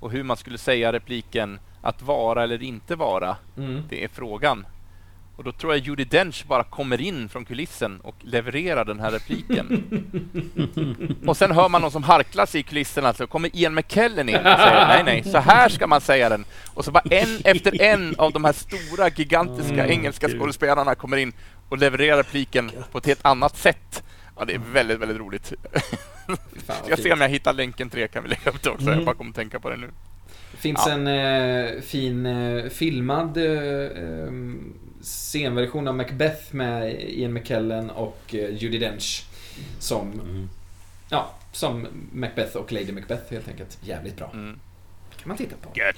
och hur man skulle säga repliken att vara eller inte vara, Mm. det är frågan. Och då tror jag Judi Dench bara kommer in från kulissen och levererar den här repliken. och sen hör man någon som harklar sig i kulissen, alltså kommer Ian McKellen in och säger nej, nej, så här ska man säga den. Och så bara en efter en av de här stora, gigantiska Mm, engelska skådespelarna kommer in och levererar repliken på ett helt annat sätt. Ja, det är väldigt, väldigt roligt. Fan, vad Ska se fint. om jag hittar länken till det, kan vi lägga upp det också. Mm. Jag bara kommer att tänka på det nu. Det finns Ja. en eh, fin eh, filmad eh, scenversion av Macbeth med Ian McKellen och eh, Judi Dench. Som, mm. ja, som Macbeth och Lady Macbeth helt enkelt. Jävligt bra. Mm. kan man titta på. Gött.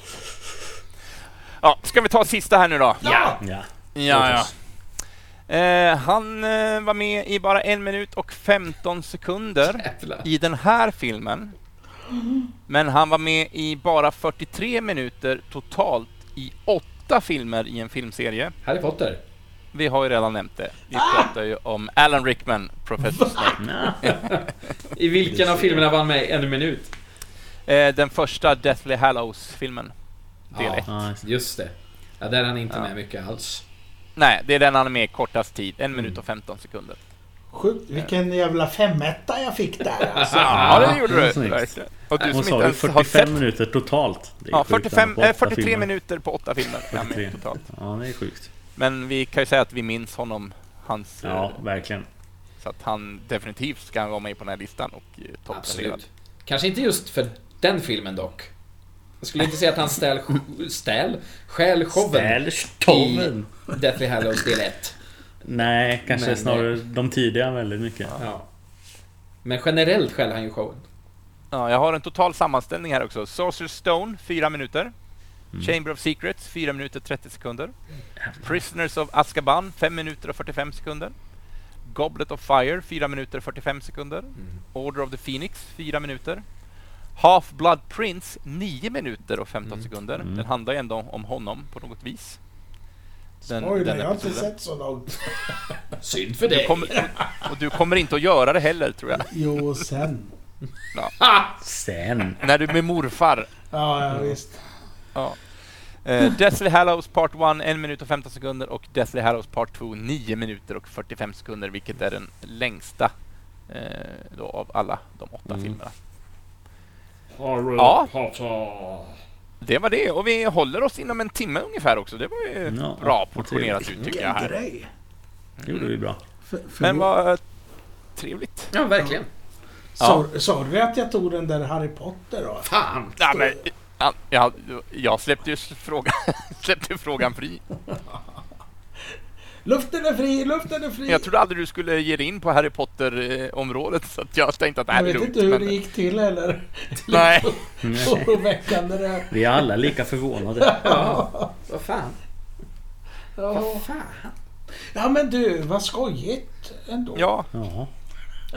Ja, ska vi ta sista här nu då? Ja! Ja. Ja, ja. Eh, han eh, var med i bara en minut och 15 sekunder Jävlar. i den här filmen. Men han var med i bara 43 minuter totalt i åtta filmer i en filmserie. Harry Potter. Vi har ju redan nämnt det. Vi pratar ju om Alan Rickman, Professor Snape. Nja. I vilken av filmerna var han med i en minut? Eh, den första Deathly Hallows-filmen. Del Ja. ett. Ja, just det. Just det. Ja, där är han inte Ja. med mycket alls. Nej, det är den han är med i kortast tid. En minut och 15 sekunder. Sjukt, vilken jävla femetta jag fick där alltså. Ja, det gjorde du. snyggt. Verkligen. Och du Hon som sa inte ju ens har 45 sett... minuter totalt. Ja, sjukt 45, på eh, åtta 43 filmer. minuter på åtta filmer är han med 43. totalt. Ja, det är sjukt. Men vi kan ju säga att vi minns honom, hans... Ja, eh, verkligen. Så att han definitivt ska vara med på den här listan och eh, topplacerad. Absolut. Kanske inte just för den filmen dock. Jag skulle inte säga att han stäl... Stäl? Stjäl showen stoven. i Deathly Hallows del 1. Nej, kanske Men, snarare de tidiga väldigt mycket. Ja. Men generellt stjäl han ju showen. Ja, jag har en total sammanställning här också. Sorcerer's Stone, 4 minuter. Mm. Chamber of Secrets, 4 minuter 30 sekunder. Prisoners of Azkaban, 5 minuter och 45 sekunder. Goblet of Fire, 4 minuter och 45 sekunder. Order of the Phoenix, 4 minuter. Half-Blood Prince, 9 minuter och 15 Mm. sekunder. Mm. Den handlar ju ändå om honom på något vis. Den- Spoiler, den jag har inte sett så långt. Synd för Du dig. kommer, och du kommer inte att göra det heller, tror jag. Jo, sen. Sen. När du är med morfar. Ja, ja visst. Ja. Eh, Deathly Hallows Part 1, 1 minut och 15 sekunder och Deathly Hallows Part 2, 9 minuter och 45 sekunder, vilket är den längsta eh, då av alla de åtta Mm. filmerna. Ja. Det var det, och vi håller oss inom en timme ungefär också. Det var ju Ja, bra portionerat ut tycker jag här. grej. Det gjorde vi bra. För, för Men vad trevligt. Ja, verkligen. Sa, sa du att jag tog den där Harry Potter då? Fan! Ja, men, ja, jag, jag släppte ju frågan, släppte frågan fri. Luften är fri, luften är fri. Jag trodde aldrig du skulle ge dig in på Harry Potter-området, så att jag tänkte att det här jag är vet lugnt. inte hur men- det gick till heller. Nej. Oroväckande det. Vi är alla lika förvånade. Ja, vad fan. Ja. Vad fan. ja men du, vad skojigt ändå. Ja, Ja.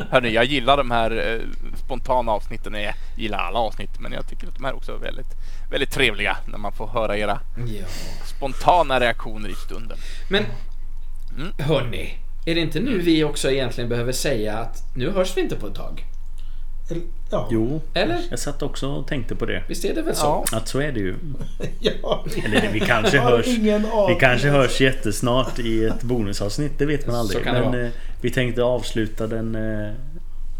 hörni, jag gillar de här eh, spontana avsnitten. Jag gillar alla avsnitt, men jag tycker att de här också är väldigt, väldigt trevliga när man får höra era Ja. spontana reaktioner i stunden. Men, Mm. hörni. Är det inte nu vi också egentligen behöver säga att nu hörs vi inte på ett tag? Ja. Jo, Eller? jag satt också och tänkte på det. Visst är det väl så? Ja. Att så är det ju. ja. Eller vi kanske hörs Vi kanske hörs jättesnart i ett bonusavsnitt, det vet man aldrig. Så kan det Men eh, vi tänkte avsluta den, eh,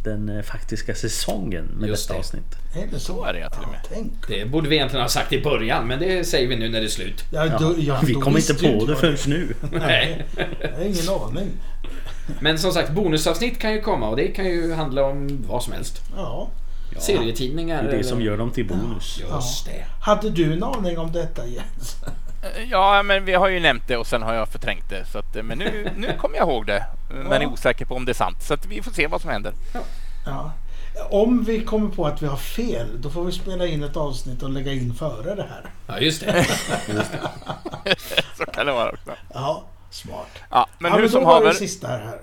den eh, faktiska säsongen med Just detta det. avsnitt. Är det så? Så är det, ja, till och med. Tänk. Det borde vi egentligen ha sagt i början, men det säger vi nu när det är slut. Ja, Ja, då, ja, vi då kom inte på det förrän nu. Nej, jag har ingen aning. Men som sagt, bonusavsnitt kan ju komma och det kan ju handla om vad som helst. Ja. Serietidningar. Det är det eller- som gör dem till bonus. Just det. Hade du en aning om detta Jens? Ja, men vi har ju nämnt det och sen har jag förträngt det. Så att, men nu, nu kommer jag ihåg det. Men är Ja. osäker på om det är sant. Så att vi får se vad som händer. Ja. Om vi kommer på att vi har fel, då får vi spela in ett avsnitt och lägga in före det här. Ja, just det. Så kan det vara också. Ja, smart. Ja, men ja, hur men som då var haver. det sista här.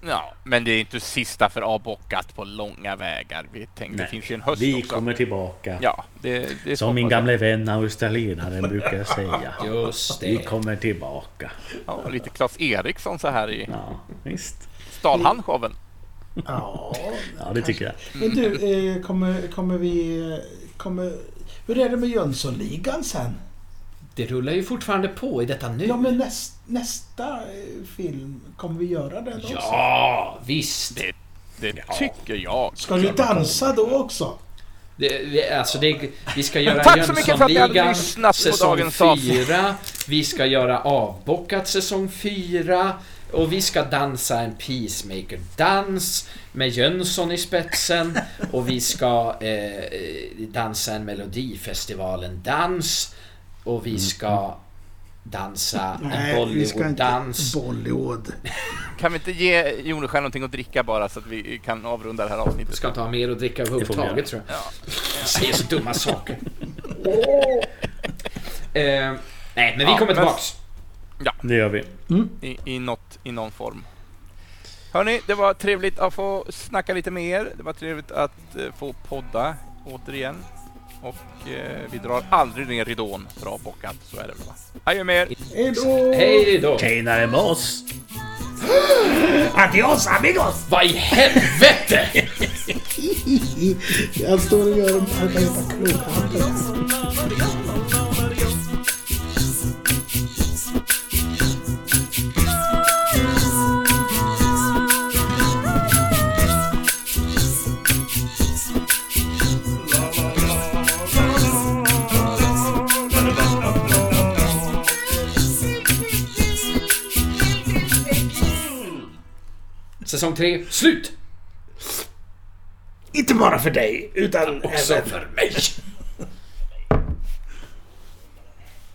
Ja, men det är inte sista för avbockat på långa vägar. Vi tänkte, det finns ju en höst Vi också. kommer tillbaka. Ja, det, det Som min gamle vän australienaren brukar säga. Just Vi det. kommer tillbaka. Ja, lite Klas Eriksson så här i... Ja, visst. Stal han showen? Ja, Ja, det tycker jag. Men du, eh, kommer, kommer vi... eh, Kommer, hur är det med Jönssonligan sen? Det rullar ju fortfarande på i detta nu. Ja, men näst, nästa eh, film, kommer vi göra den också? Ja, visst. Det, det tycker jag. Ska du dansa då också? Det, vi, alltså det, vi ska göra Tack så mycket för att ni Jönssonligan lyssnat på säsong dagens avsnitt. 4. Vi ska göra avbockat säsong 4. Och vi ska dansa en Peacemaker-dans med Jönsson i spetsen. Och vi ska eh, dansa en Melodifestivalen-dans. Och vi ska dansa en vi ska inte... Bollywood-dans. Bollywood. Kan vi inte ge Joneskär någonting att dricka bara så att vi kan avrunda det här avsnittet? Ska inte ha mer att dricka överhuvudtaget tror jag. Ja. Säger så dumma saker. eh, nej, men vi Ja, kommer men- tillbaks. Det gör vi. I, i, något, I någon form. Hörni, det var trevligt att få snacka lite med er. Det var trevligt att eh, få podda återigen. Och eh, vi drar aldrig ner ridån för avbockat. Så är det väl va? Adjö med er! Hej då! Hej då! Tjenare med oss! Adios amigos! Vad i helvete! Jag står och gör en Säsong 3, slut! Inte bara för dig, utan Också även för mig.